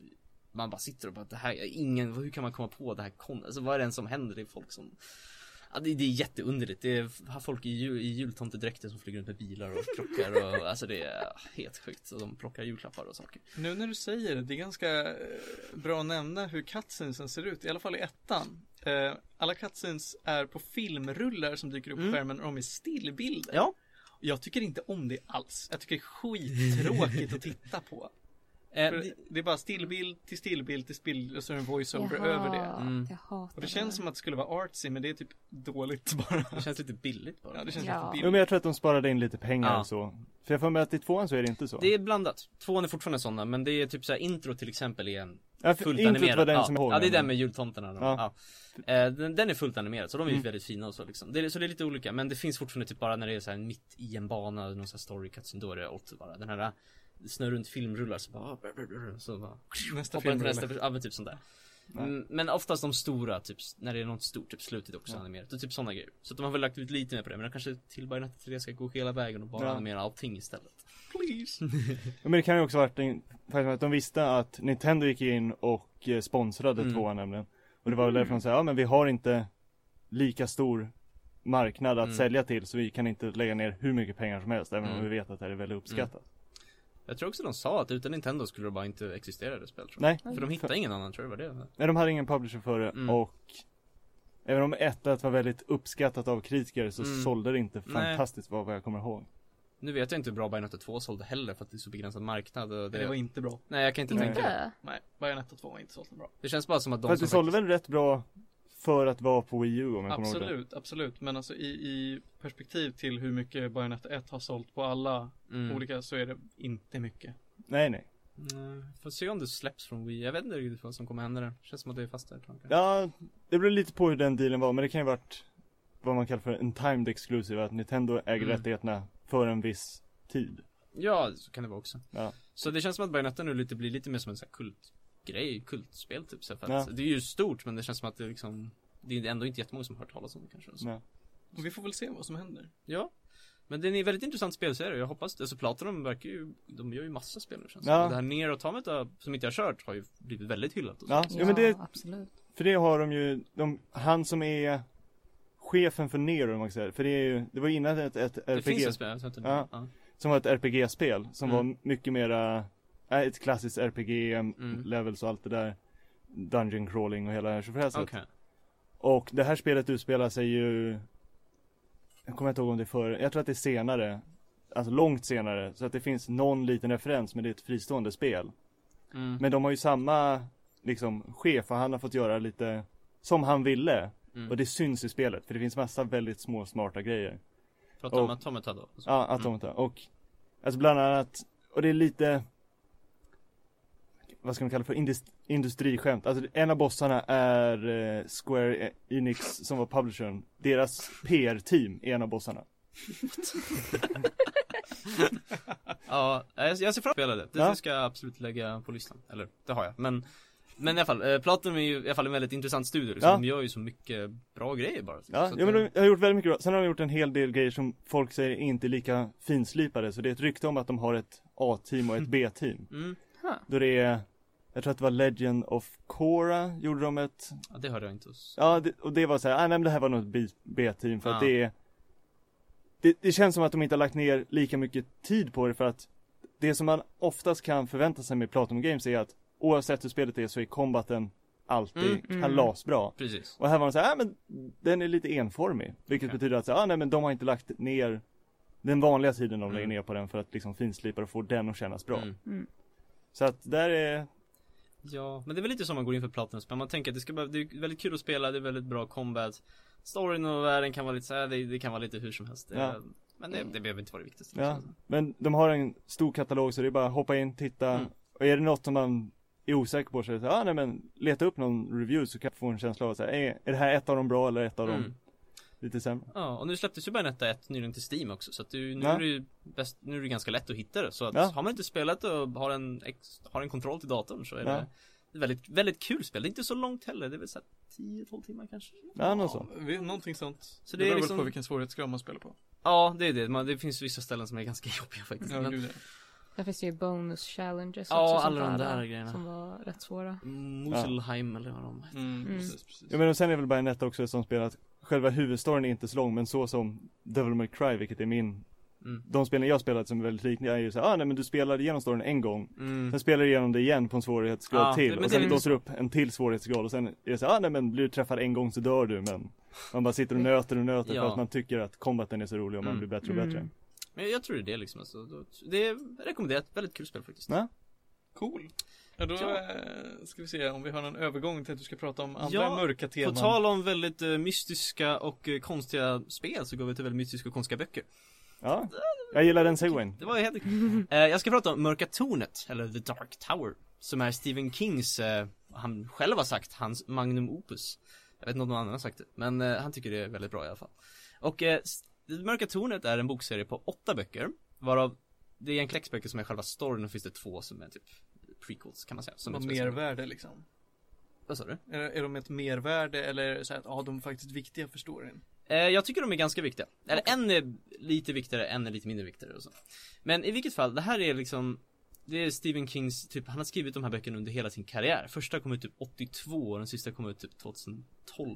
B: Man bara sitter och bara det här är ingen, hur kan man komma på det här kon Alltså vad är det ens som händer? Det är folk som Ja, det, det är jätteunderligt. Det är har folk i, jul, i jultomtedräkter som flyger runt med bilar och krockar och alltså det är helt sjukt. Och de plockar julklappar och saker.
A: Nu när du säger det, det är ganska eh, bra att nämna hur cutscenesen ser ut, i alla fall i ettan. Eh, Alla cutscenes är på filmrullar som dyker upp
B: Mm.
A: på skärmen och de är stillbilder.
B: Ja.
A: Jag tycker inte om det alls. Jag tycker det är skittråkigt att titta på.
B: Eh, det,
A: det är bara stillbild till stillbild till stillbild och så är det en voice-over
C: Jaha,
A: över det.
B: Mm.
C: Jag hatar
A: Och det känns som att det skulle vara artsy men det är typ dåligt bara.
B: det känns lite billigt bara.
A: Ja, det känns
C: Ja.
A: lite
D: Jo
A: billigt.
D: men jag tror att de sparade in lite pengar
B: Ja.
D: och så För jag får med att i tvåan så är det inte så
B: Det är blandat. Tvåan är fortfarande sådana, men det är typ så här intro till exempel är en
D: ja,
B: fullt animerad.
D: var den
B: ja.
D: som
B: ja, det är den med jultomterna. då.
D: Ja.
B: Ja. Eh, den, den är fullt animerad, så de är ju
D: Mm.
B: väldigt fina och så liksom. Det är, så det är lite olika, men det finns fortfarande typ bara när det är så här mitt i en bana, någon sån här story cutscene, då är det åt bara. Den här snurrar runt filmrullar så bara, brr, brr, brr, så bara
A: Nästa film.
B: nästa, ja men typ sånt där. Mm, men oftast de stora, typ när det är något stort, typ slutet också
D: Ja.
B: animerat, och typ sådana grejer. Så att de har väl lagt ut lite mer på det, men de kanske till Bayonetta 3 ska gå hela vägen och bara
D: Ja.
B: animera allting istället.
A: Please.
D: Ja, men det kan ju också varit en, faktiskt att de visste att Nintendo gick in och eh, sponsrade
B: Mm.
D: tvåan nämligen Och det var väl därför de sa, ja men vi har inte lika stor marknad att
B: Mm.
D: sälja till så vi kan inte lägga ner hur mycket pengar som helst även om
B: Mm.
D: vi vet att det är väldigt uppskattat
B: Jag tror också de sa att utan Nintendo skulle det bara inte existera det spel tror
D: Nej,
B: jag. För de hittade ingen annan tror jag det var det.
D: nej de hade ingen publisher för det
B: Mm.
D: och Även om ettat var väldigt uppskattat av kritiker så
B: Mm.
D: sålde det inte
B: Nej.
D: fantastiskt vad vad jag kommer ihåg
B: Nu vet jag inte hur bra Bayonetta 2 sålde heller för att det är så begränsad marknad och det...
A: Det var inte bra.
B: Nej jag kan inte
D: Nej.
B: tänka.
C: Inte?
A: Nej, Bayonetta 2 var inte så bra.
B: Det känns bara som att de
D: Fast
B: som
D: det sålde
B: faktiskt-
D: väl rätt bra för att vara på Wii U om jag kommer ihåg det
A: Absolut, absolut. Men alltså i, i perspektiv till hur mycket Bayonetta 1 har sålt på alla
B: mm.
A: olika så är det inte mycket.
D: Nej nej
B: Nej, Får se om det släpps från Wii. Jag vet inte riktigt vad som kommer hända där. Känns som att det är fast där. tror jag.
D: Ja, det beror lite på hur den dealen var men det kan ju varit Vad man kallar för en timed exclusive, att Nintendo äger
B: Mm.
D: rättigheterna för en viss tid
B: Ja, så kan det vara också.
D: Ja.
B: Så det känns som att Bayonetta nu lite blir lite mer som en sån här kultgrej, kultspel typ. Så för att
D: Ja.
B: Det är ju stort men det känns som att det liksom Det är ändå inte jättemånga som har hört talas om det kanske. Så.
D: Ja.
A: Och vi får väl se vad som händer.
B: Ja. Men det är en väldigt intressant spelserie, jag hoppas det. Alltså Platinum verkar ju, de gör ju massa spel nu känns det
D: Ja.
B: Och Det här Nier Automata, som inte jag har kört, har ju blivit väldigt hyllat och så.
D: Ja, ja men det,
C: absolut.
D: för det har de ju, de, han som är chefen för Nero om man säga, för det är ju, det var innan ett, ett
B: Det finns
D: RPG
B: ett spel, jag tror inte
D: Ja.
B: ja.
D: som var ett RPG-spel som
B: Mm.
D: var mycket mera, äh, ett klassiskt RPG,
B: Mm.
D: levels och allt det där dungeon crawling och hela det här tjofräset.
B: Okej.
D: Och det här spelet utspelar sig ju Jag kommer inte ihåg om det är före, jag tror att det är senare Alltså långt senare, så att det finns någon liten referens men det är ett fristående spel
B: Mm.
D: Men de har ju samma liksom chef och han har fått göra lite som han ville
B: Mm.
D: Och det syns i spelet för det finns massa väldigt små smarta grejer
B: Prata om Automata då.
D: Ja, Automata och Alltså bland annat Och det är lite Vad ska man kalla det för? Indus- industriskämt Alltså en av bossarna är eh, Square Enix som var publishern Deras PR-team är en av bossarna
B: Ja, jag, ser fram emot att spela det. Det
D: Ja.
B: ska jag absolut lägga på listan. Eller, det har jag. Men, men i alla fall, eh, Platinum är ju i alla fall en väldigt intressant studio. Liksom.
D: Ja.
B: De gör ju så mycket bra grejer bara.
D: Ja,
B: Så
D: ja men de har gjort väldigt mycket bra Sen har de gjort en hel del grejer som folk säger inte är lika finslipade Så det är ett rykte om att de har ett A-team och ett B-team
B: Mm,
D: Då det är Jag tror att det var Legend of Korra gjorde de ett
B: ja, det hörde jag inte hos...
D: Ja, det, och det var så här, ah, nej men det här var nog ett B-team för att
B: Ja.
D: det är det, det känns som att de inte har lagt ner lika mycket tid på det för att Det som man oftast kan förvänta sig med Platinum Games är att Oavsett hur spelet är så är kombaten alltid
B: Mm,
C: mm.
D: kalasbra
B: Precis.
D: Och här var de så här, ah, men den är lite enformig Vilket
B: Okej.
D: betyder att så, här, ah, nej men de har inte lagt ner Den vanliga tiden de lägger
B: Mm.
D: ner på den för att liksom finslipa och få den att kännas bra
B: Mm.
C: Mm.
D: Så att där är
B: Ja, men det är väl lite som man går in för Platinum men man tänker att det ska det är väldigt kul att spela, det är väldigt bra combat Storyn och världen kan vara lite så här, det, det kan vara lite hur som helst
D: Ja.
B: Men det, det behöver inte vara det viktigaste
D: Ja, men de har en stor katalog så det är bara att hoppa in, titta
B: Mm.
D: Och är det något som man är osäker på så är det så här, ah, nej men leta upp någon review så kan jag få en känsla av att säga, är, är det här ett av dem bra eller ett av dem
B: mm.
D: Lite sämre?
B: Ja, och nu släpptes ju Bayonetta 1 nyligen till Steam också så att du, nu
D: Ja.
B: är det ju bäst, nu är det ganska lätt att hitta det så att
D: Ja.
B: har man inte spelat och har en, ex, har en kontroll till datorn så är
D: Ja.
B: det ett väldigt, väldigt kul spel. Det är inte så långt heller, det är väl såhär 10-12 timmar kanske?
D: Ja, något så.
A: vi- Någonting sånt.
B: Så det
A: beror
B: liksom-
A: väl på vilken svårighetsgrad man spelar på.
B: Ja, det är det. Man, det finns vissa ställen som är ganska jobbiga faktiskt.
A: Ja,
B: men,
A: gud, ja.
C: Där finns det ju bonus challenges
B: Ja,
C: också
B: alla
C: sånt
B: de där grejerna.
C: Som var rätt svåra.
B: Muselheim eller vad de heter.
A: Mm,
C: Mm.
A: precis, precis.
D: Ja men och sen är väl Bayonetta också ett sånt spel att Själva huvudstoryn är inte så lång men så som Devil May Cry vilket är min
B: Mm.
D: De spelen jag spelat som är väldigt liknande är ju så här, ah nej men du spelar igenom storyn en gång
B: Mm.
D: Sen spelar du igenom det igen på en svårighetsgrad
B: Ja,
D: till och
B: det
D: sen
B: lite
D: låser du upp en till svårighetsgrad och sen är det så här, ah nej men blir du träffad en gång så dör du men Man bara sitter och nöter och nöter
B: Ja.
D: för att man tycker att combaten är så rolig och man
B: Mm.
D: blir bättre och bättre
C: Mm.
B: Men jag tror det är det liksom alltså. Det är rekommenderat, väldigt kul spel faktiskt.
D: Ja.
A: Cool. Ja, då
B: Ja.
A: eh, ska vi se om vi har någon övergång till att du ska prata om andra
B: Ja,
A: mörka
B: På
A: teman.
B: tal om väldigt eh, mystiska och eh, konstiga spel så går vi till väldigt mystiska och konstiga böcker.
D: Ja, jag gillar den segwayn
B: Det var helt Jag ska prata om Mörka Tornet, eller The Dark Tower. Som är Stephen Kings, han själv har sagt, hans magnum opus. Jag vet inte om någon annan har sagt det, men han tycker det är väldigt bra i alla fall. Och The Mörka Tornet är en bokserie på åtta böcker, varav det är en kläcksböcker som är själva storyn och finns det två som är typ prequels kan man säga. Som är
A: har mervärde liksom.
B: Vad sa du?
A: Är, är de ett mervärde eller så här att ja, de är faktiskt viktiga för storyn?
B: Eh, jag tycker de är ganska viktiga. Eller en är lite viktigare, en är lite mindre viktigare och så. Men i vilket fall, det här är liksom Det är Stephen Kings, typ, han har skrivit de här böckerna under hela sin karriär. Första kom ut typ 82 och den sista kom ut typ 2012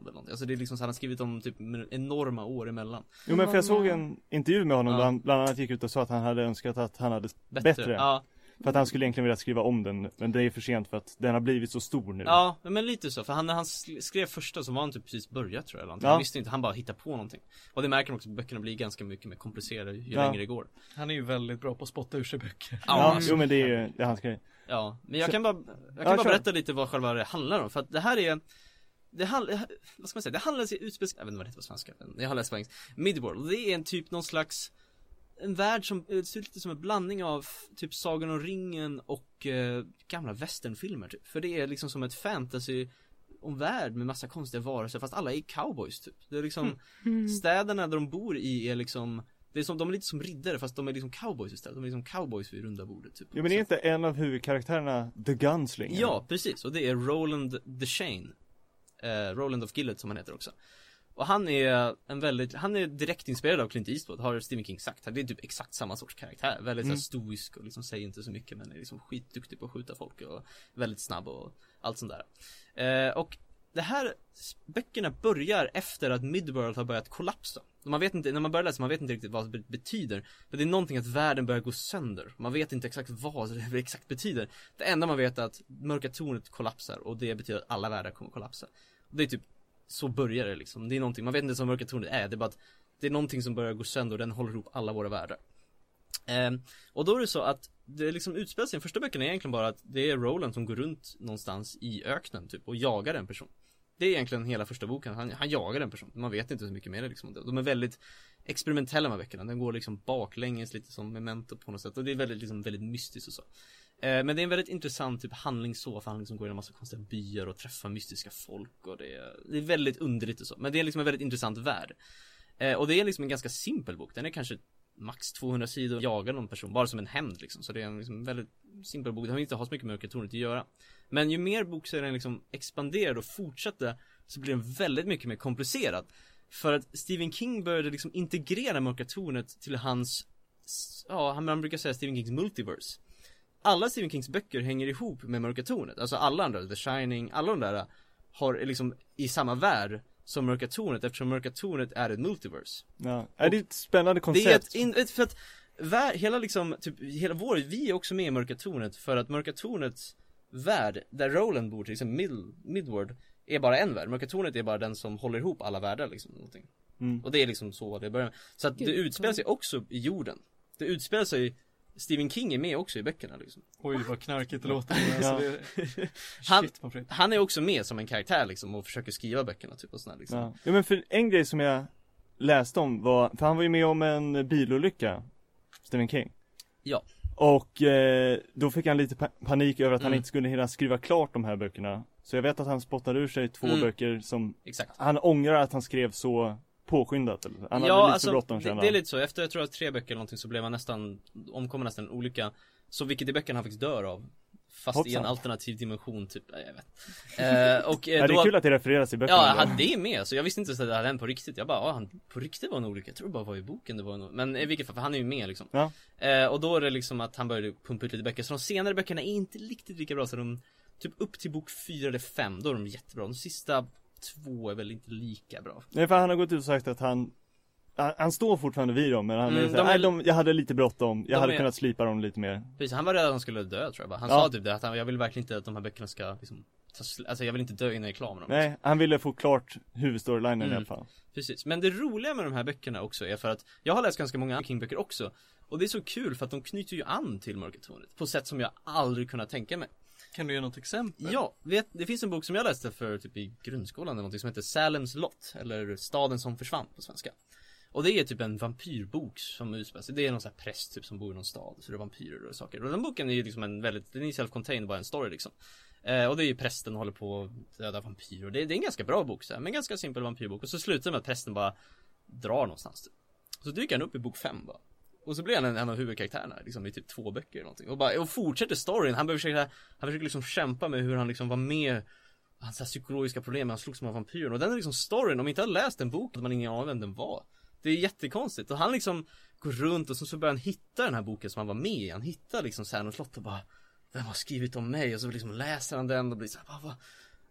B: eller någonting. Alltså det är liksom så han har skrivit om typ enorma år emellan.
D: Jo men för jag såg en intervju med honom
B: Ja.
D: där han bland annat gick ut och sa att han hade önskat att han hade
B: Bättre.
D: Bättre.
B: Ja,
D: För att han skulle egentligen vilja skriva om den Men det är för sent för att den har blivit så stor nu
B: ja, men lite så. För han, när han sk- skrev första så var han typ precis börjat tror jag. Eller någonting.
D: Ja.
B: Han visste inte, han bara hittade på någonting. Och det märker man också, böckerna blir ganska mycket mer komplicerade ju
D: Ja.
B: längre det går.
A: Han är ju väldigt bra på att spotta ur sig böcker.
D: Ja,
B: alltså,
D: jo men det är ju, det är hans grej
B: Ja, men jag
D: Så-
B: kan bara, jag kan
D: Ja,
B: bara berätta lite vad själva det handlar om, för att det här är det handlar, vad ska man säga, det handlar sig utspels, jag vet inte vad det heter på svenska, jag har läst på engelska Midworld, det är en typ någon slags En värld som, det ser lite som en blandning av typ Sagan om ringen och eh, gamla westernfilmer typ För det är liksom som ett fantasy om värld med massa konstiga varelser fast alla är cowboys typ Det är liksom
C: Mm.
B: Städerna där de bor i är liksom Det är som, de är lite som riddare fast de är liksom cowboys istället, de är liksom cowboys vid runda bordet typ
D: Jo men är inte en av huvudkaraktärerna The Gunslinger?
B: Ja, precis. Och det är Roland the Shane. Eh, Roland of Gillett som han heter också. Och han är en väldigt, han är direkt inspirerad av Clint Eastwood, har Stephen King sagt. Det är typ exakt samma sorts karaktär. Väldigt
D: Mm.
B: stoisk och liksom säger inte så mycket men är liksom skitduktig på att skjuta folk och väldigt snabb och allt sånt där. Eh, och det här, böckerna börjar efter att Midworld har börjat kollapsa. Man vet inte, när man börjar läsa, man vet inte riktigt vad det betyder Men det är någonting att världen börjar gå sönder Man vet inte exakt vad det exakt betyder Det enda man vet är att mörka tornet kollapsar och det betyder att alla världar kommer kollapsa och Det är typ så börjar det liksom, det är någonting, man vet inte ens vad mörka tornet är, det är bara att Det är någonting som börjar gå sönder och den håller ihop alla våra världar. Ehm, och då är det så att det liksom utspelar sig, första böckerna är egentligen bara att det är Roland som går runt någonstans i öknen typ och jagar en person. Det är egentligen hela första boken, han, han jagar en person, man vet inte så mycket mer liksom. De är väldigt experimentella de här böckerna, den går liksom baklänges lite som memento på något sätt. Och det är väldigt liksom väldigt mystiskt och så. Eh, men det är en väldigt intressant typ handling så, för går genom massa konstiga byar och träffar mystiska folk och det är, det är väldigt underligt och så, men det är liksom en väldigt intressant värld Eh, Och det är liksom en ganska simpel bok, den är kanske max 200 sidor och jagar någon person, bara som en hämnd liksom. Så det är en liksom väldigt simpel bok, den har inte ha så mycket med mörkertornet att göra. Men ju mer bokserien liksom expanderade och fortsatte så blir den väldigt mycket mer komplicerad. För att Stephen King började liksom integrera mörka tornet till hans, ja, man brukar säga Stephen Kings multiverse. Alla Stephen Kings böcker hänger ihop med mörka tornet, alltså alla andra, The Shining, alla de där har liksom i samma värld som Mörka Tornet eftersom Mörka Tornet är ett multiverse.
D: Ja. Är det är ett spännande koncept?
B: Det är ett, för att vär, hela liksom, typ, hela vår, vi är också med i Mörka Tornet för att Mörka Tornets värld, där Roland bor till exempel, Mid, Midward, är bara en värld. Mörka Tornet är bara den som håller ihop alla världar liksom, någonting.
D: Mm.
B: Och det är liksom så det börjar med. Så att det utspelar sig också i jorden. Det utspelar sig Stephen King är med också i böckerna liksom.
A: Oj vad knarkigt det låter.
D: Ja.
A: Alltså, det...
B: Han-. Han är också med som en karaktär liksom och försöker skriva böckerna typ och sådär liksom.
D: Ja. ja men för en grej som jag läste om var, för han var ju med om en bilolycka Stephen King
B: Ja.
D: Och eh, då fick han lite pa- panik över att han
B: Mm.
D: inte skulle hinna skriva klart de här böckerna Så jag vet att han spottade ur sig två
B: Mm.
D: böcker som
B: Exakt.
D: Han ångrar att han skrev så påskyndat eller? Han
B: ja,
D: hade lite
B: alltså,
D: för bråttom
B: det,
D: kände
B: det är
D: han.
B: lite så. Efter jag tror att tre böcker eller någonting så blev han nästan, omkommer nästan en olycka. Så vilket i böckerna han faktiskt dör av. Fast i en
D: Hoppsan.
B: alternativ dimension typ, nej, jag vet. Eh, och eh,
D: Ja, det
B: då,
D: är kul att det refereras i böckerna
B: Ja,
D: då.
B: han, det är med. Så jag visste inte ens att det hade hänt på riktigt. Jag bara, ah, han på riktigt var en olycka. Jag tror det bara var i boken det var en Men i vilket fall, för han är ju med liksom.
D: Ja.
B: Eh, och då är det liksom att han började pumpa ut lite böcker. Så de senare böckerna är inte riktigt lika bra. Så de, typ upp till bok fyra eller fem, då är de jättebra. De sista två är väl inte lika bra.
D: Nej för han har gått ut och sagt att han han, står fortfarande vid dem men han
B: Mm,
D: är såhär,
B: de är-
D: de, jag hade lite bråttom, jag
B: de
D: hade
B: är-
D: kunnat slipa dem lite mer
B: Precis, han var rädd att han skulle dö tror jag bara. Han
D: Ja.
B: sa typ det, att han, jag vill verkligen inte att de här böckerna ska liksom Alltså jag vill inte dö innan jag är klar med dem
D: Nej, han ville få klart huvudstorylinen i
B: Mm.
D: alla fall
B: Precis, men det roliga med de här böckerna också är för att Jag har läst ganska många King-böcker också Och det är så kul för att de knyter ju an till Mörka Tornet På sätt som jag aldrig kunnat tänka mig
A: kan du ge något exempel?
B: Ja, vet, det finns en bok som jag läste för typ i grundskolan eller någonting som heter Salems lott Eller Staden som försvann på svenska. Och det är typ en vampyrbok som utspelar sig. Det är någon sån här präst typ som bor i någon stad Så det är vampyrer och saker. Och den boken är ju liksom en väldigt, den är self-contained bara en story liksom. Eh, Och det är ju prästen håller på att döda vampyrer. Det, det är en ganska bra bok så här, men ganska simpel vampyrbok. Och så slutar det med att prästen bara drar någonstans typ. Så dyker han upp i bok fem bara och så blir han en, en av huvudkaraktärerna liksom i typ två böcker eller någonting. Och bara, och fortsätter storyn, han behöver försöka, han försöker liksom kämpa med hur han liksom var med Hans här psykologiska problem, han slogs med vampyren. Och den är liksom storyn, om man inte har läst en bok hade man ingen aning om vem den var. Det är jättekonstigt. Och han liksom går runt och så, så börjar han hitta den här boken som han var med i, han hittar liksom såhär slott och bara Vem har skrivit om mig? Och så liksom läser han den och blir såhär, vad, vad,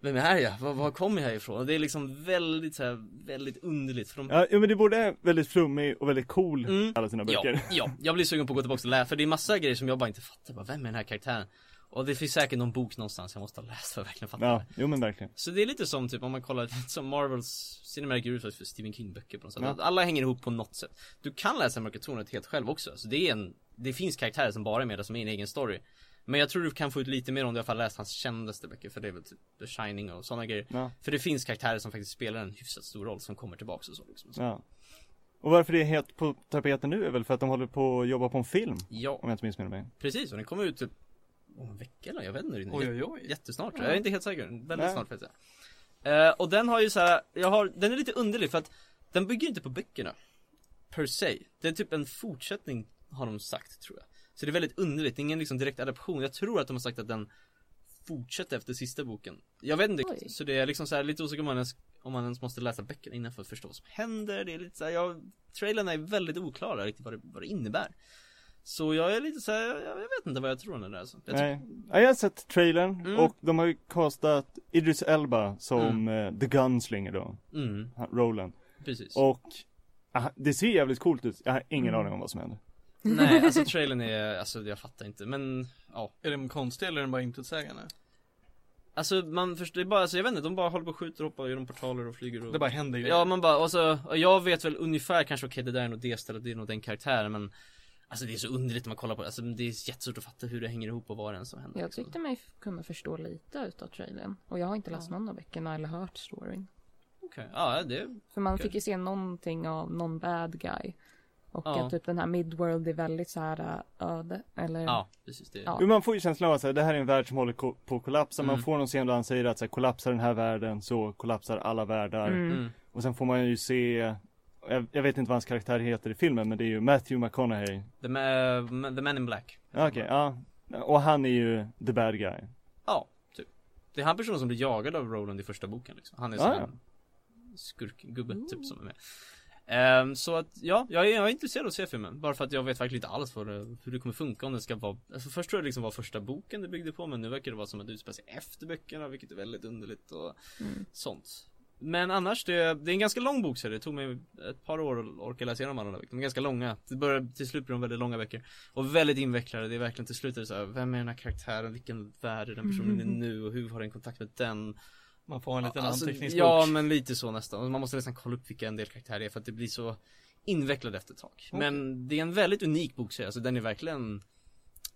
B: vem är jag? Var, var kommer jag ifrån? Och det är liksom väldigt såhär, väldigt underligt för de
D: Ja, ja men det borde är väldigt flummig och väldigt cool,
B: Mm.
D: alla sina böcker
B: Ja, ja, jag blir sugen på att gå tillbaka och läsa för det är massa grejer som jag bara inte fattar, bara, vem är den här karaktären? Och det finns säkert någon bok någonstans jag måste ha läst för att verkligen fatta
D: Ja, jo men verkligen.
B: Så det är lite som typ om man kollar som Marvels Cinematic Universe för Stephen King böcker på något sätt.
D: Ja.
B: Alla hänger ihop på något sätt. Du kan läsa Mörka Tornet helt själv också, så det är en Det finns karaktärer som bara är med där som är en egen story. Men jag tror du kan få ut lite mer om du i alla fall läst hans kändaste böcker för det är väl typ The Shining och sådana grejer.
D: Ja,
B: För det finns karaktärer som faktiskt spelar en hyfsat stor roll som kommer tillbaks och så liksom.
D: Ja. Och varför det är helt på tapeten nu är väl för att de håller på att jobba på en film,
B: Ja,
D: om jag inte missminner mig.
B: Precis och den kommer ut typ om en vecka eller jag vet inte. Riktigt.
A: Oj oj oj.
B: Jättesnart, jag är inte helt säker, väldigt
D: Nej.
B: snart faktiskt eh, Och den har ju så här, jag har, den är lite underlig för att Den bygger inte på böckerna Per se, det är typ en fortsättning har de sagt tror jag. Så det är väldigt underligt, ingen liksom direkt adaption. Jag tror att de har sagt att den fortsätter efter sista boken. Jag vet inte,
C: Oj.
B: så det är liksom så här lite osäker om man ens, om man ens måste läsa böckerna innan för att förstå vad som händer. Det är lite så här, jag, trailerna är väldigt oklara riktigt vad det, vad det innebär Så jag är lite så här, jag, jag vet inte vad jag tror om den där alltså. jag
D: Nej, ja, jag har sett trailern
B: Mm.
D: och de har ju castat Idris Elba som eh, The Gunslinger då,
B: Mm,
D: Roland
B: precis
D: Och ah, det ser jävligt coolt ut. Jag har ingen
C: Mm.
D: aning om vad som händer.
B: Nej, alltså trailern är, alltså jag fattar inte men ja
A: Är den konstig eller är den bara intetsägande?
B: Alltså man förstår, det är bara, alltså jag vet inte, de bara håller på och skjuter, hoppar genom portaler och flyger och
A: Det bara händer grejer.
B: Ja man bara, och så, och jag vet väl ungefär kanske okej det där är nog det stället, det är nog den karaktären men Alltså det är så underligt när man kollar på det, alltså det är jättesvårt att fatta hur det hänger ihop och vad det är som händer
C: Jag
B: liksom.
C: tyckte mig kunna förstå lite utav trailern. Och jag har inte läst någon av böckerna eller hört storyn.
B: Okej, ja det,
C: För man
B: Okej.
C: fick ju se någonting av någon bad guy. Och
B: Ja.
C: att typ den här midworld är väldigt så här äh, öde. Eller
B: ja precis det
C: Ja.
D: Man får ju känslan av att det här är en värld som håller på att kollapsa. Man
B: Mm.
D: får någon scen där han säger att så här, kollapsar den här världen så kollapsar alla världar.
C: Mm.
B: mm.
D: Och sen får man ju se, jag, jag vet inte vad hans karaktär heter i filmen men det är ju Matthew McConaughey.
B: The, ma- the Man in Black
D: Ja, Okej, ja. Och han är ju the bad guy.
B: Ja, typ Det är han personen som blir jagad av Roland i första boken liksom. Han är sån
D: ja.
B: skurkgubbe typ som är med Ehm, så att ja, jag är, jag är intresserad av att se filmen Bara för att jag vet verkligen inte alls vad det, hur det kommer funka om det ska vara Alltså först tror jag det liksom var första boken det byggde på Men nu verkar det vara som att det utspelar sig efter böckerna Vilket är väldigt underligt och
C: Mm.
B: sånt Men annars, det, det är en ganska lång bokserie Det tog mig ett par år att orka läsa igenom alla de här böckerna De är ganska långa. Det börjar, till slut blir de väldigt långa böcker. Och väldigt invecklade, det är verkligen till slut är det så här, Vem är den här karaktären? Vilken värld är den personen i nu? Och hur har den kontakt med den?
A: Man får en liten
B: Alltså,
A: anteckningsbok.
B: Ja men lite så nästan, man måste nästan kolla upp vilka en del karaktärer är för att det blir så invecklad efter ett tag. Men det är en väldigt unik bokserie, alltså den är verkligen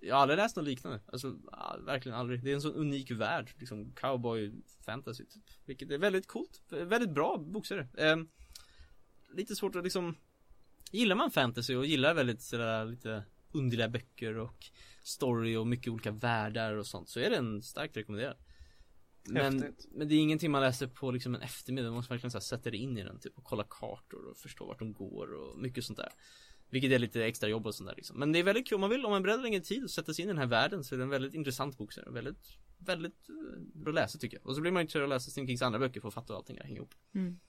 B: Jag har aldrig läst något liknande, alltså ja, verkligen aldrig. Det är en sån unik värld, liksom cowboy fantasy typ. Vilket är väldigt coolt, väldigt bra bokserie. Ehm, Lite svårt att liksom Gillar man fantasy och gillar väldigt sådär lite underliga böcker och story och mycket olika världar och sånt så är den starkt rekommenderad. Men,
A: Häftigt.
B: men det är ingenting man läser på liksom en eftermiddag, man måste verkligen så här, sätta dig in i den typ och kolla kartor och förstå vart de går och mycket sånt där Vilket är lite extra jobb och sånt där liksom. Men det är väldigt kul, om man vill, om man är beredd längre tid att sätta sig in i den här världen så är det en väldigt intressant bok så är det väldigt, väldigt eh, bra att läsa tycker jag. Och så blir man intresserad av att läsa Stephen Kings andra böcker för att fatta hur allting hänger ihop
C: Mm.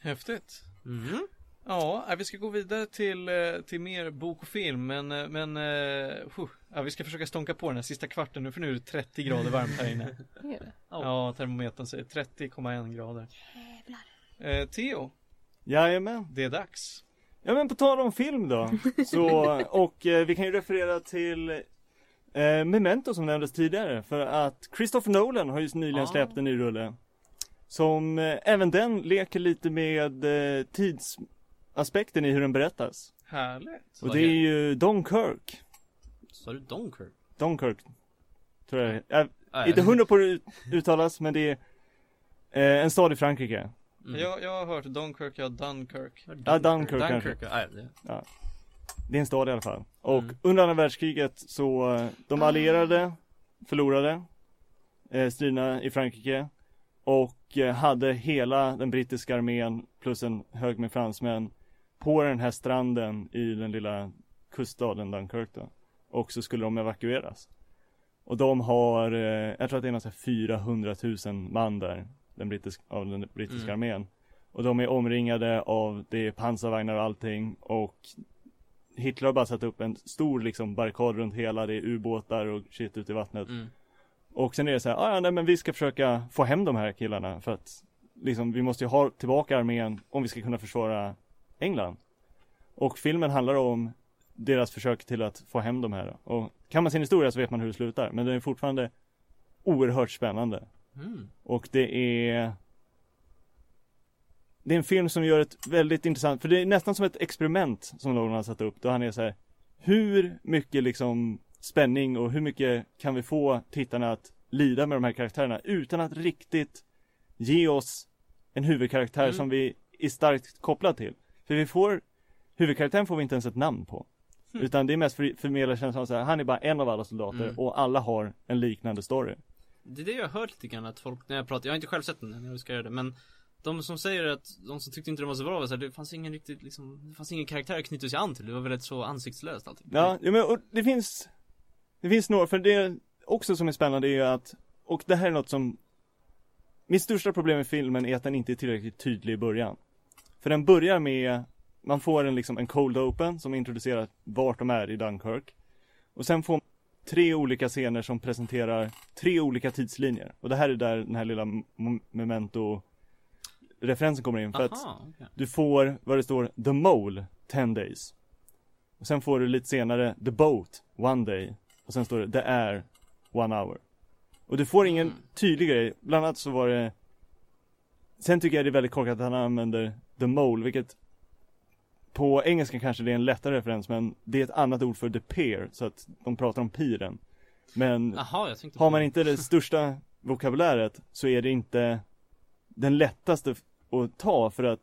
A: Häftigt.
B: mm.
A: Ja, eh, vi ska gå vidare till, eh, till mer bok och film men, eh, men uh, ja, vi ska försöka stånka på den här sista kvarten nu för nu är det 30 grader varmt här inne.
C: Det är det.
A: Ja, termometern säger 30,1 grader. Eh, Theo,
D: Jajamän.
A: det är dags.
D: Ja men på tal om film då. Så, och eh, vi kan ju referera till eh, Memento som nämndes tidigare. För att Christopher Nolan har just nyligen
B: Ah.
D: släppt en ny rulle. Som eh, även den leker lite med eh, tidsaspekten i hur den berättas.
A: Härligt.
D: Och det är ju Don Kirk.
B: Sa du Dunkirk?
D: Don Kirk. Tror jag det är. Äh, inte hundra på hur det ut- uttalas men det är eh, en stad i Frankrike.
B: Mm.
A: Jag, jag har hört Dunkirk, ja Dunkirk.
D: Ja, Dunkirk kanske.
B: Dunkirk, ah, det.
D: Det är en stad i alla fall. Och
B: Mm.
D: under andra världskriget så, eh, de allierade förlorade eh, striderna i Frankrike och eh, hade hela den brittiska armén plus en hög med fransmän på den här stranden i den lilla kuststaden Dunkirk då. Och så skulle de evakueras. Och de har, eh, jag tror att det är här 400 000 man där, den brittiska, av den brittiska
B: Mm.
D: armén. Och de är omringade av, det är pansarvagnar och allting och Hitler har bara satt upp en stor liksom barrikad runt hela, det är ubåtar och shit ute i vattnet.
B: Mm.
D: Och sen är det så här, "Ah, ja nej men vi ska försöka få hem de här killarna för att liksom vi måste ju ha tillbaka armén om vi ska kunna försvara England. Och filmen handlar om deras försök till att få hem de här. Och kan man sin historia så vet man hur det slutar, men den är fortfarande oerhört spännande.
B: Mm.
D: Och det är Det är en film som gör ett väldigt intressant, för det är nästan som ett experiment som Nolan har satt upp, då han är så här. Hur mycket liksom spänning och hur mycket kan vi få tittarna att lida med de här karaktärerna utan att riktigt ge oss en huvudkaraktär
B: Mm.
D: som vi är starkt kopplad till. För vi får, huvudkaraktären får vi inte ens ett namn på.
A: Hmm.
D: Utan det är mest för, förmedlar känslan så här, han är bara en av alla soldater
B: Mm.
D: och alla har en liknande story.
B: Det är det jag har hört lite grann att folk, när jag pratar, jag har inte själv sett den än, jag ska göra det men De som säger att, de som tyckte inte den var så bra var så här, det fanns ingen riktigt liksom, det fanns ingen karaktär att knyta sig an till, det var väldigt så ansiktslöst allting.
D: Ja, ja men och det finns Det finns några, för det också som är spännande är ju att Och det här är något som Mitt största problem med filmen är att den inte är tillräckligt tydlig i början. För den börjar med Man får en liksom en cold open som introducerar vart de är i Dunkirk. Och sen får man tre olika scener som presenterar tre olika tidslinjer Och det här är där den här lilla memento referensen kommer in för att
B: Aha, okej.
D: du får vad det står The Mole 10 days. Och sen får du lite senare The Boat One day. Och sen står det The Air One hour. Och du får ingen
B: Mm.
D: tydlig grej. Bland annat så var det Sen tycker jag det är väldigt korkat att han använder The Mole, vilket på engelska kanske det är en lättare referens men det är ett annat ord för The Pier, så att de pratar om piren. Men
B: tänkte
D: har man inte det största vokabuläret så är det inte den lättaste att ta för att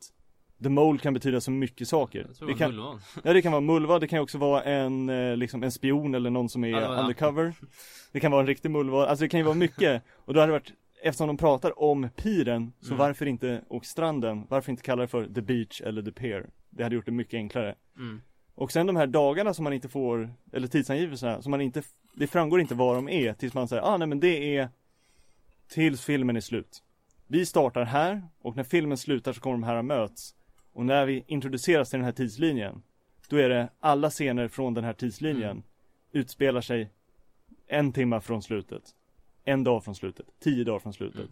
D: The Mole kan betyda så mycket saker.
B: Jag tror
D: Det
B: det
D: kan,
B: mullvad.
D: ja det kan vara mullvad, det kan också vara en, eh, liksom en spion eller någon som är
B: Ja, var- ja.
D: undercover. Det kan vara en riktig mullvad, alltså det kan ju vara mycket. Och då hade det varit, eftersom de pratar om piren, så
B: Mm.
D: varför inte, och stranden, varför inte kalla det för The Beach eller The Pier? Det hade gjort det mycket enklare.
B: Mm.
D: Och sen de här dagarna som man inte får, eller tidsangivelserna, som man inte, det framgår inte vad de är tills man säger, ah nej men det är tills filmen är slut. Vi startar här och när filmen slutar så kommer de här att möts. Och när vi introduceras till den här tidslinjen, då är det alla scener från den här tidslinjen
B: Mm.
D: utspelar sig en timma från slutet. En dag från slutet. Tio dagar från slutet.
B: Mm.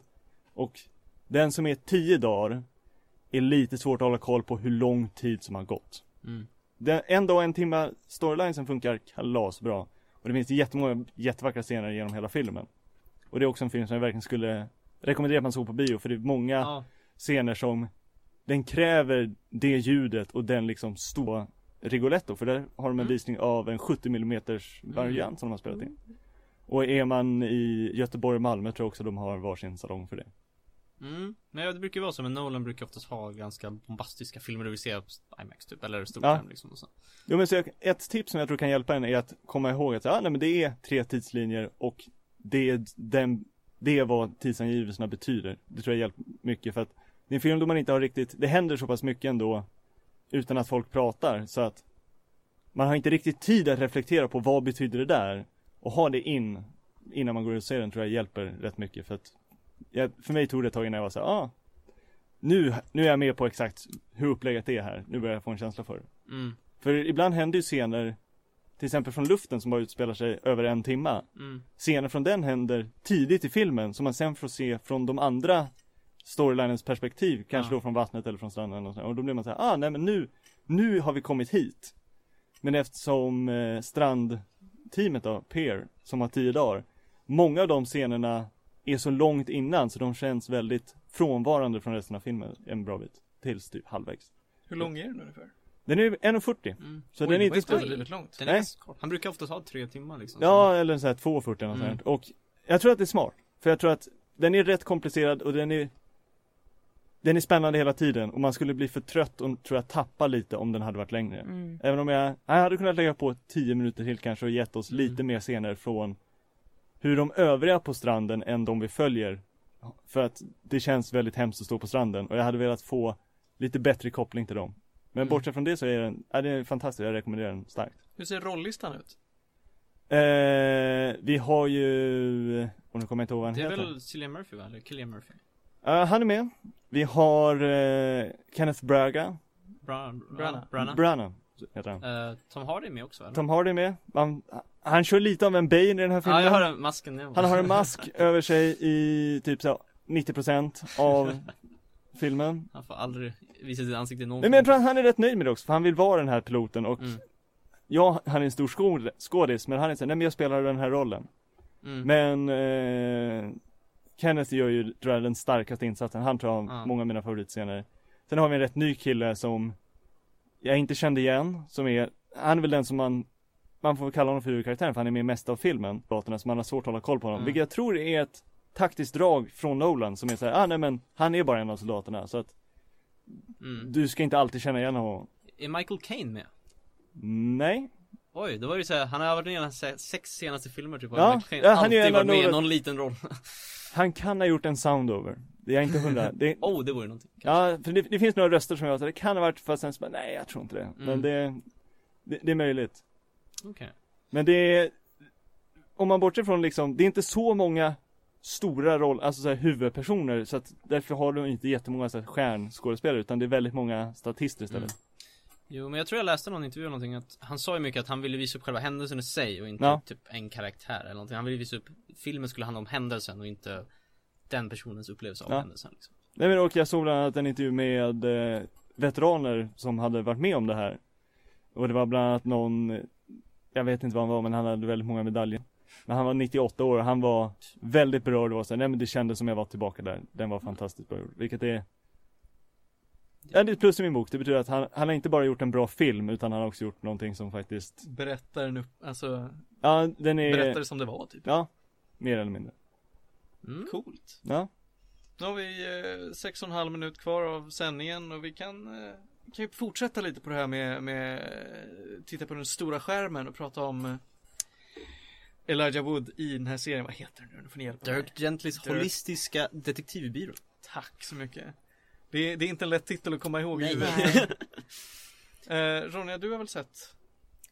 D: Och den som är tio dagar är lite svårt att hålla koll på hur lång tid som har gått.
B: Mm.
D: Den, en dag och en timma storylinesen funkar kalasbra. Och det finns jättemånga jättevackra scener genom hela filmen. Och det är också en film som jag verkligen skulle rekommendera att man såg på bio för det är många
B: Ja.
D: scener som den kräver det ljudet och den liksom stora Rigoletto för där har de en
B: Mm.
D: visning av en 70 mm variant som de har spelat in. Och är man i Göteborg och Malmö tror jag också de har varsin salong för det.
B: Mm. Men det brukar ju vara så, men Nolan brukar oftast ha ganska bombastiska filmer du vill se på IMAX typ, eller stor
D: Ja.
B: liksom och så.
D: Jo men så jag, ett tips som jag tror kan hjälpa en är att komma ihåg att ja, nej, men det är tre tidslinjer och det är, den, det är vad tidsangivelserna betyder. Det tror jag hjälper mycket för att det är en film då man inte har riktigt, det händer så pass mycket ändå utan att folk pratar så att man har inte riktigt tid att reflektera på vad betyder det där och ha det in innan man går och ser den tror jag hjälper rätt mycket för att jag, för mig tog det ett tag innan jag var så här, ah, nu, nu är jag med på exakt hur upplägget är här, nu börjar jag få en känsla för det.
B: Mm.
D: För ibland händer ju scener, till exempel från luften som bara utspelar sig över en timma.
B: Mm.
D: Scener från den händer tidigt i filmen som man sen får se från de andra storylinens perspektiv. Kanske
B: Ja.
D: då från vattnet eller från stranden och, så. och då blir man så här, ah nej men nu, nu har vi kommit hit. Men eftersom eh, strandteamet då, Peer, som har tio dagar, många av de scenerna är så långt innan så de känns väldigt frånvarande från resten av filmen en bra bit. Tills typ halvvägs.
A: Hur lång är den ungefär?
D: Den är 1.40.
B: Mm.
D: Så
A: Oj,
D: den är inte
A: överdrivet långt.
B: Den är
D: Nej.
B: kort. Han brukar ofta ta tre timmar liksom.
D: Ja, eller så här 2.40 eller
B: Mm.
D: sånt. Och jag tror att det är smart. För jag tror att den är rätt komplicerad och den är Den är spännande hela tiden och man skulle bli för trött och tror jag tappa lite om den hade varit längre.
C: Mm.
D: Även om jag, jag hade kunnat lägga på 10 minuter till kanske och gett oss
B: Mm.
D: lite mer scener från hur de övriga på stranden än de vi följer. För att det känns väldigt hemskt att stå på stranden och jag hade velat få lite bättre koppling till dem. Men
B: Mm.
D: bortsett från det så är den, ja, den är fantastisk, jag rekommenderar den starkt.
A: Hur ser rollistan ut?
D: Eh, vi har ju, och nu kommer jag inte ihåg vad han
B: Det är
D: heter.
B: väl Cillian Murphy va? Eller Killian Murphy?
D: Eh, han är med. Vi har eh, Kenneth Braga.
B: Bra.
A: Branagh.
B: Branagh
D: heter han.
B: Eh, Tom Hardy är med också eller?
D: Tom Hardy är med. Han, han kör lite av en Bane i den här filmen.
B: Ja, jag har den masken. Ja.
D: Han har en mask över sig i typ så 90% av filmen.
B: Han får aldrig visa sitt ansikte i någon
D: Men jag tror att han är rätt nöjd med det också, för han vill vara den här piloten och
B: Mm.
D: ja, han är en stor skåd- skådis, men han är så här, nej men jag spelar den här rollen.
B: Mm.
D: Men eh, Kenneth gör ju, tror jag, den starkaste insatsen. Han tror jag har
B: Ja.
D: många av mina favoritscener. Sen har vi en rätt ny kille som jag inte kände igen, som är, han är väl den som man, man får kalla honom för huvudkaraktären för han är med mest av filmen, låtarna, så man har svårt att hålla koll på honom.
B: Mm.
D: Vilket jag tror är ett taktiskt drag från Nolan som är såhär, ah nej men han är bara en av soldaterna, så att
B: Mm.
D: du ska inte alltid känna igen honom.
B: Är Michael Caine med?
D: Nej,
B: Oj, då var det så här, han har varit med i sex senaste filmer typ.
D: Ja, ja, han är
B: alltid varit med i någon liten roll.
D: Han kan ha gjort en soundover. Det är jag inte hundra. Det,
B: oh, det vore någonting.
D: Ja, för det, det finns några röster som jag sa, det kan ha varit fast sen så bara, nej jag tror inte det. Men
B: Mm.
D: det, det, det är möjligt.
B: Okej.
D: Men det är, om man bortser från liksom, det är inte så många stora roll, alltså så här, huvudpersoner så att därför har de inte jättemånga så här, stjärnskådespelare utan det är väldigt många statister istället.
B: Mm. Jo, men jag tror jag läste någon intervju eller någonting att han sa ju mycket att han ville visa upp själva händelsen i sig och inte
D: Ja.
B: typ en karaktär eller någonting. Han ville visa upp, filmen skulle handla om händelsen och inte den personens upplevelse av
D: Ja.
B: händelsen liksom.
D: Nej men och jag såg bland annat en intervju med eh, veteraner som hade varit med om det här. Och det var bland annat någon, jag vet inte vad han var men han hade väldigt många medaljer. Men han var 98 år och han var väldigt berörd och var så här, nej men det kändes som jag var tillbaka där. Den var fantastiskt gjord. Vilket är Ja det är ett plus i min bok. Det betyder att han, han har inte bara gjort en bra film utan han har också gjort någonting som faktiskt
A: Berättar den upp, alltså
D: Ja den är
A: berättar det som det var typ.
D: Ja, mer eller mindre.
B: Mm.
A: Coolt.
D: Ja.
A: Nu har vi eh, sex och en halv minut kvar av sändningen och vi kan, eh, kan ju fortsätta lite på det här med, med titta på den stora skärmen och prata om eh, Elijah Wood i den här serien. Vad heter den nu? Nu får ni hjälpa mig.
B: Dirk Gentlys
A: Dirk.
B: holistiska detektivbyrå.
A: Tack så mycket. Det är, det är inte en lätt titel att komma ihåg
B: Nej.
A: huvudet. eh, Ronja, du har väl sett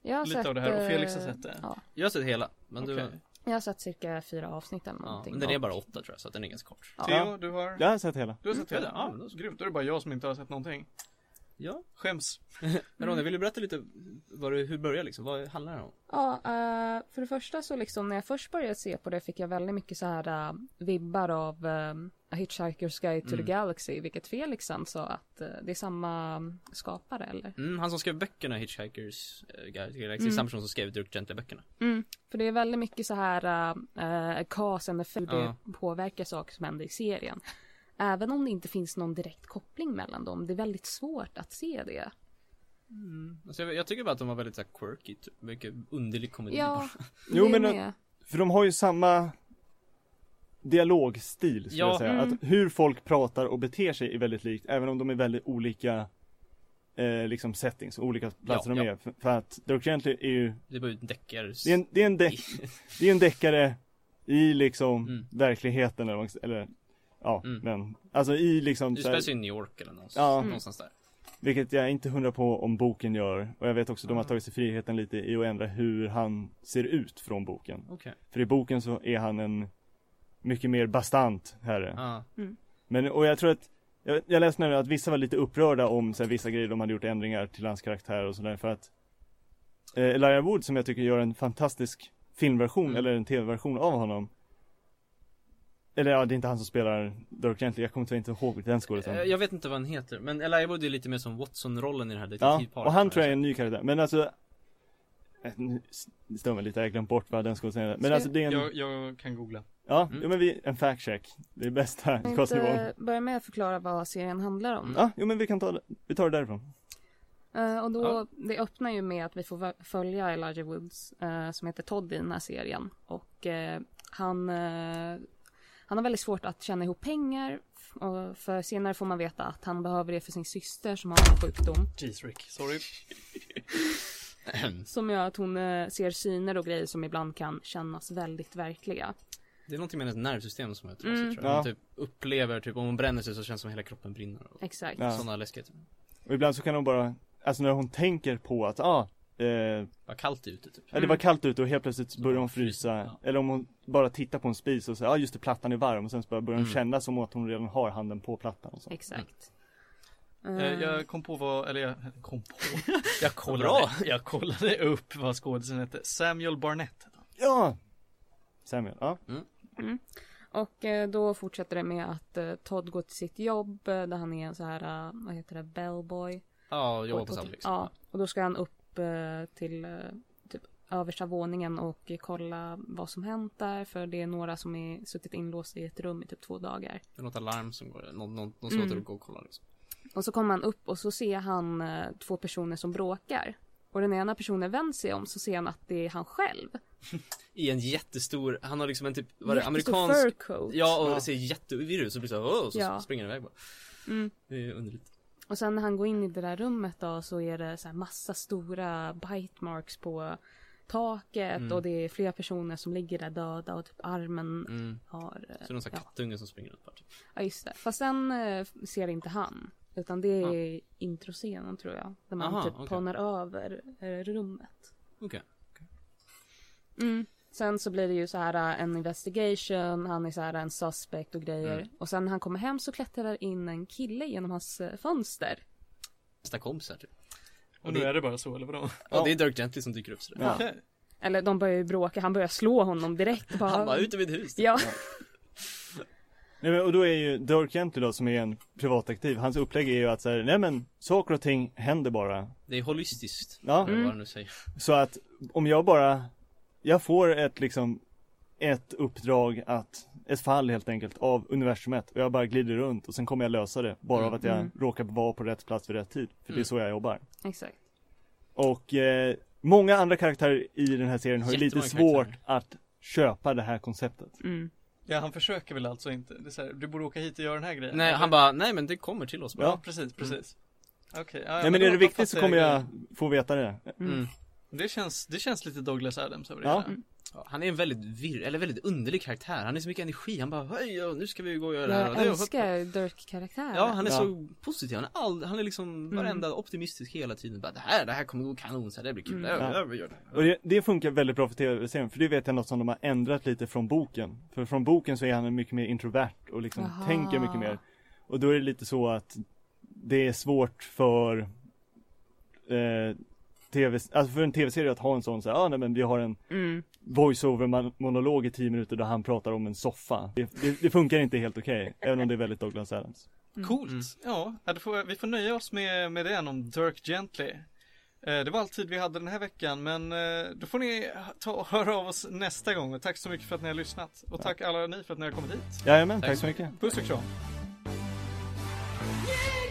C: Jag har
A: lite
C: sett,
A: av det här och Felix har
C: eh,
A: sett det?
C: Ja,
B: Jag har sett hela, men
A: Okej.
B: du,
C: jag har sett cirka fyra avsnitt eller
B: ja,
C: någonting.
B: men den är bara åtta tror jag, så att den är ganska kort.
C: Ja.
A: Theo, du har,
D: Jag har sett hela.
A: du har sett
B: Mm,
A: hela?
B: ja,
A: Ja,
B: men då så.
A: grymt. Då är det bara jag som inte har sett någonting.
B: Ja.
A: Skäms.
B: Men Ronja, vill du berätta lite vad det, hur det börjar liksom? Vad handlar det om?
C: Ja, eh, för det första så liksom när jag först började se på det fick jag väldigt mycket så här eh, vibbar av uh, A Hitchhiker's Guide to
B: Mm.
C: the Galaxy, vilket Felix han sa att eh, det är samma skapare eller?
B: Mm, han som skrev böckerna Hitchhikers uh, Guide till Galaxy,
C: Mm.
B: samma person som skrev Dirk Gently-böckerna.
C: Mm. För det är väldigt mycket så här uh, cause and effect,
B: Ja.
C: det påverkar saker som händer i serien. Även om det inte finns någon direkt koppling mellan dem, det är väldigt svårt att se det.
B: Alltså, jag, jag tycker bara att de var väldigt så här, quirky, typ. mycket underlig komedi
C: Ja,
B: bara.
D: Jo, men-. För de har ju samma dialogstil skulle
B: Ja.
D: jag säga.
C: Mm.
D: Att hur folk pratar och beter sig är väldigt likt, även om de är väldigt olika eh, liksom settings, olika platser
B: Ja,
D: de
B: ja.
D: är. För, för att Dirk Gently är ju,
B: Det var ju en deckare.
D: det är en, det är en, deck, det är en deckare i liksom
B: Mm.
D: verkligheten eller, eller ja,
B: Mm.
D: men alltså i liksom
B: Du spelar i New York eller någonstans,
D: Ja.
B: någonstans där.
D: Vilket jag är inte hundra på om boken gör. Och jag vet också att de har
B: Ah.
D: tagit sig friheten lite i att ändra hur han ser ut från boken.
B: Okej.
D: För i boken så är han en mycket mer bastant herre.
B: Ja.
D: Men, och jag tror att, jag, jag läste nämligen att vissa var lite upprörda om så här, vissa grejer de hade gjort ändringar till hans karaktär och sådär för att eh, Elijah Wood som jag tycker gör en fantastisk filmversion
B: Mm.
D: eller en tv-version av honom Eller ja, det är inte han som spelar Dirk Gently, jag kommer inte ihåg den
B: Eh,
D: skådespelaren
B: Jag vet inte vad han heter, men Elijah Wood är lite mer som Watson-rollen i det här
D: Ja,
B: detektivparet.
D: och han tror jag är en ny karaktär, men alltså eh, nu Det står mig lite, jag har glömt bort vad den skådespelaren är Men
C: Ska-
D: alltså det är en,
A: Jag, jag kan googla.
D: Ja,
B: Mm.
D: jo, men vi, en fact check Det är bästa kostnivån
C: inte börja med att förklara vad serien handlar om.
D: Ja, jo men vi kan ta det, vi tar det därifrån
C: Eh, och då,
B: Ja.
C: det öppnar ju med att vi får följa Elijah Woods eh, som heter Todd i den här serien. Och eh, han, han har väldigt svårt att tjäna ihop pengar. Och för senare får man veta att han behöver det för sin syster som har en sjukdom.
A: Jeez Rick, sorry.
C: Som gör att hon ser syner och grejer som ibland kan kännas väldigt verkliga.
B: Det är någonting med hennes nervsystem som är trasigt
C: Mm.
B: tror jag. Hon
D: Ja.
B: typ upplever, typ om hon bränner sig så känns det som hela kroppen brinner. Och
C: Exakt.
D: Ja.
B: Sådana läskigheter.
D: Och ibland så kan hon bara, alltså när hon tänker på att, ah, eh,
B: Vad kallt ute typ.
D: ja, det var kallt ute och helt plötsligt börjar hon frysa.
B: Ja.
D: Eller om hon bara tittar på en spis och säger, ja ah, just det, plattan är varm. Och sen så börjar hon
B: Mm.
D: känna som att hon redan har handen på plattan och så.
C: Exakt.
A: Eh,
C: Eh,
A: Jag kom på vad, eller jag kom på. Jag kollade, jag kollade upp vad skådisen hette. Samuel Barnett. hette han.
D: Ja! Samuel, ja.
C: Och eh, då fortsätter det med att eh, Todd går till sitt jobb eh, där han är en så här, vad heter det, bellboy.
B: Ja, jobbar
C: Och-
B: på
C: och-
B: Sandvik.
C: Ja, och då ska han upp till typ översta våningen och kolla vad som hänt där. För det är några som är suttit inlåsta i ett rum i typ två dagar.
B: Det är något alarm som går, någon, någon, någon som
C: Mm.
B: låter gå och kolla liksom.
C: Och så kommer han upp och så ser han två personer som bråkar. Och den ena personen vänder sig om så ser han att det är han själv.
B: I en jättestor, han har liksom en typ, vad är det, amerikansk
C: fur coat.
B: Ja och
D: Ja.
B: ser jättevirrig ut så blir det så, åh, så
C: Ja.
B: springer han iväg bara.
C: Mm.
B: Det är underligt.
C: Och sen när han går in i det där rummet då så är det så här massa stora bite marks på taket
B: Mm.
C: och det är flera personer som ligger där döda och typ armen
B: Mm.
C: har...
B: Så är det någon sån här
C: ja.
B: kattunge som springer runt bara typ.
C: ja, just det. Fast sen eh, ser inte han. Utan det är introscenen tror jag. Där man
B: Aha,
C: typ
B: okej.
C: panar över eh, rummet.
B: Okej.
C: Mm. Sen så blir det ju så här äh, en investigation, han är så här en suspect och grejer.
B: Mm.
C: Och sen när han kommer hem så klättrar in en kille genom hans eh, fönster.
B: Nästa kompisar typ.
A: Och nu är det bara så, eller vadå?
B: Ja, det är Dirk Gently som dyker upp sådär.
D: Ja.
C: Eller de börjar ju bråka, han börjar slå honom direkt. Bara,
B: Han bara, ut ur mitt hus.
C: Ja.
D: Nej, men, och då är ju Dirk Gently då som är en privataktiv, hans upplägg är ju att säga, nej men saker och ting händer bara.
B: Det är holistiskt.
D: Ja,
B: eller Vad säger.
D: så att om jag bara, jag får ett liksom, ett uppdrag att, ett fall helt enkelt av universumet och jag bara glider runt och sen kommer jag lösa det bara av att jag
C: Mm.
D: råkar vara på rätt plats vid rätt tid. För det är
B: Mm.
D: så jag jobbar.
C: Exakt.
D: Och eh, många andra karaktärer i den här serien har ju lite svårt
B: karaktärer.
D: att köpa det här konceptet.
C: Mm.
A: Ja, han försöker väl alltså inte. Det är så här, du borde åka hit och göra den här grejen.
B: Nej,
A: Eller?
B: han bara, nej men det kommer till oss bara.
A: Ja, precis, precis. Okej, ja, ja,
D: Nej men
A: då-
D: är det viktigt så kommer jag
A: grejen.
D: få veta det.
B: Mm.
A: Det känns, det känns lite Douglas Adams över det
D: Ja.
A: hela.
B: Ja, Han är en väldigt virr, eller väldigt underlig karaktär. Han är så mycket energi. Han bara, hej, ja, nu ska vi gå och göra det här.
C: Jag älskar Dirk-karaktären.
B: Ja, han är
D: Ja.
B: så positiv. Han är, all, han är liksom
C: Mm.
B: varenda optimistisk hela tiden. Bara, det här, det här kommer gå kanon, så här, det blir kul.
C: Mm.
B: Ja,
D: Ja.
B: vi gör det.
D: Och det, det funkar väldigt bra för tv-serien, för det vet jag något som de har ändrat lite från boken. För från boken så är han mycket mer introvert och liksom
C: Jaha.
D: tänker mycket mer. Och då är det lite så att det är svårt för eh, tv, alltså för en tv-serie att ha en sån så här, ah, nej men vi har en
C: Mm.
D: voice-over monolog i 10 minuter där han pratar om en soffa. Det, det, det funkar inte helt okej, även om det är väldigt Douglas Adams.
A: Coolt.
B: Mm.
A: Ja, får, vi får nöja oss med, med det om Dirk Gently. Eh, Det var all tid vi hade den här veckan, men eh, då får ni ta och höra av oss nästa gång. Och tack så mycket för att ni har lyssnat. Och tack alla ni för att ni har kommit hit.
D: Jajamän,
B: Tack
D: tack
B: så
D: så mycket.
A: Puss och kram.
E: Yeah!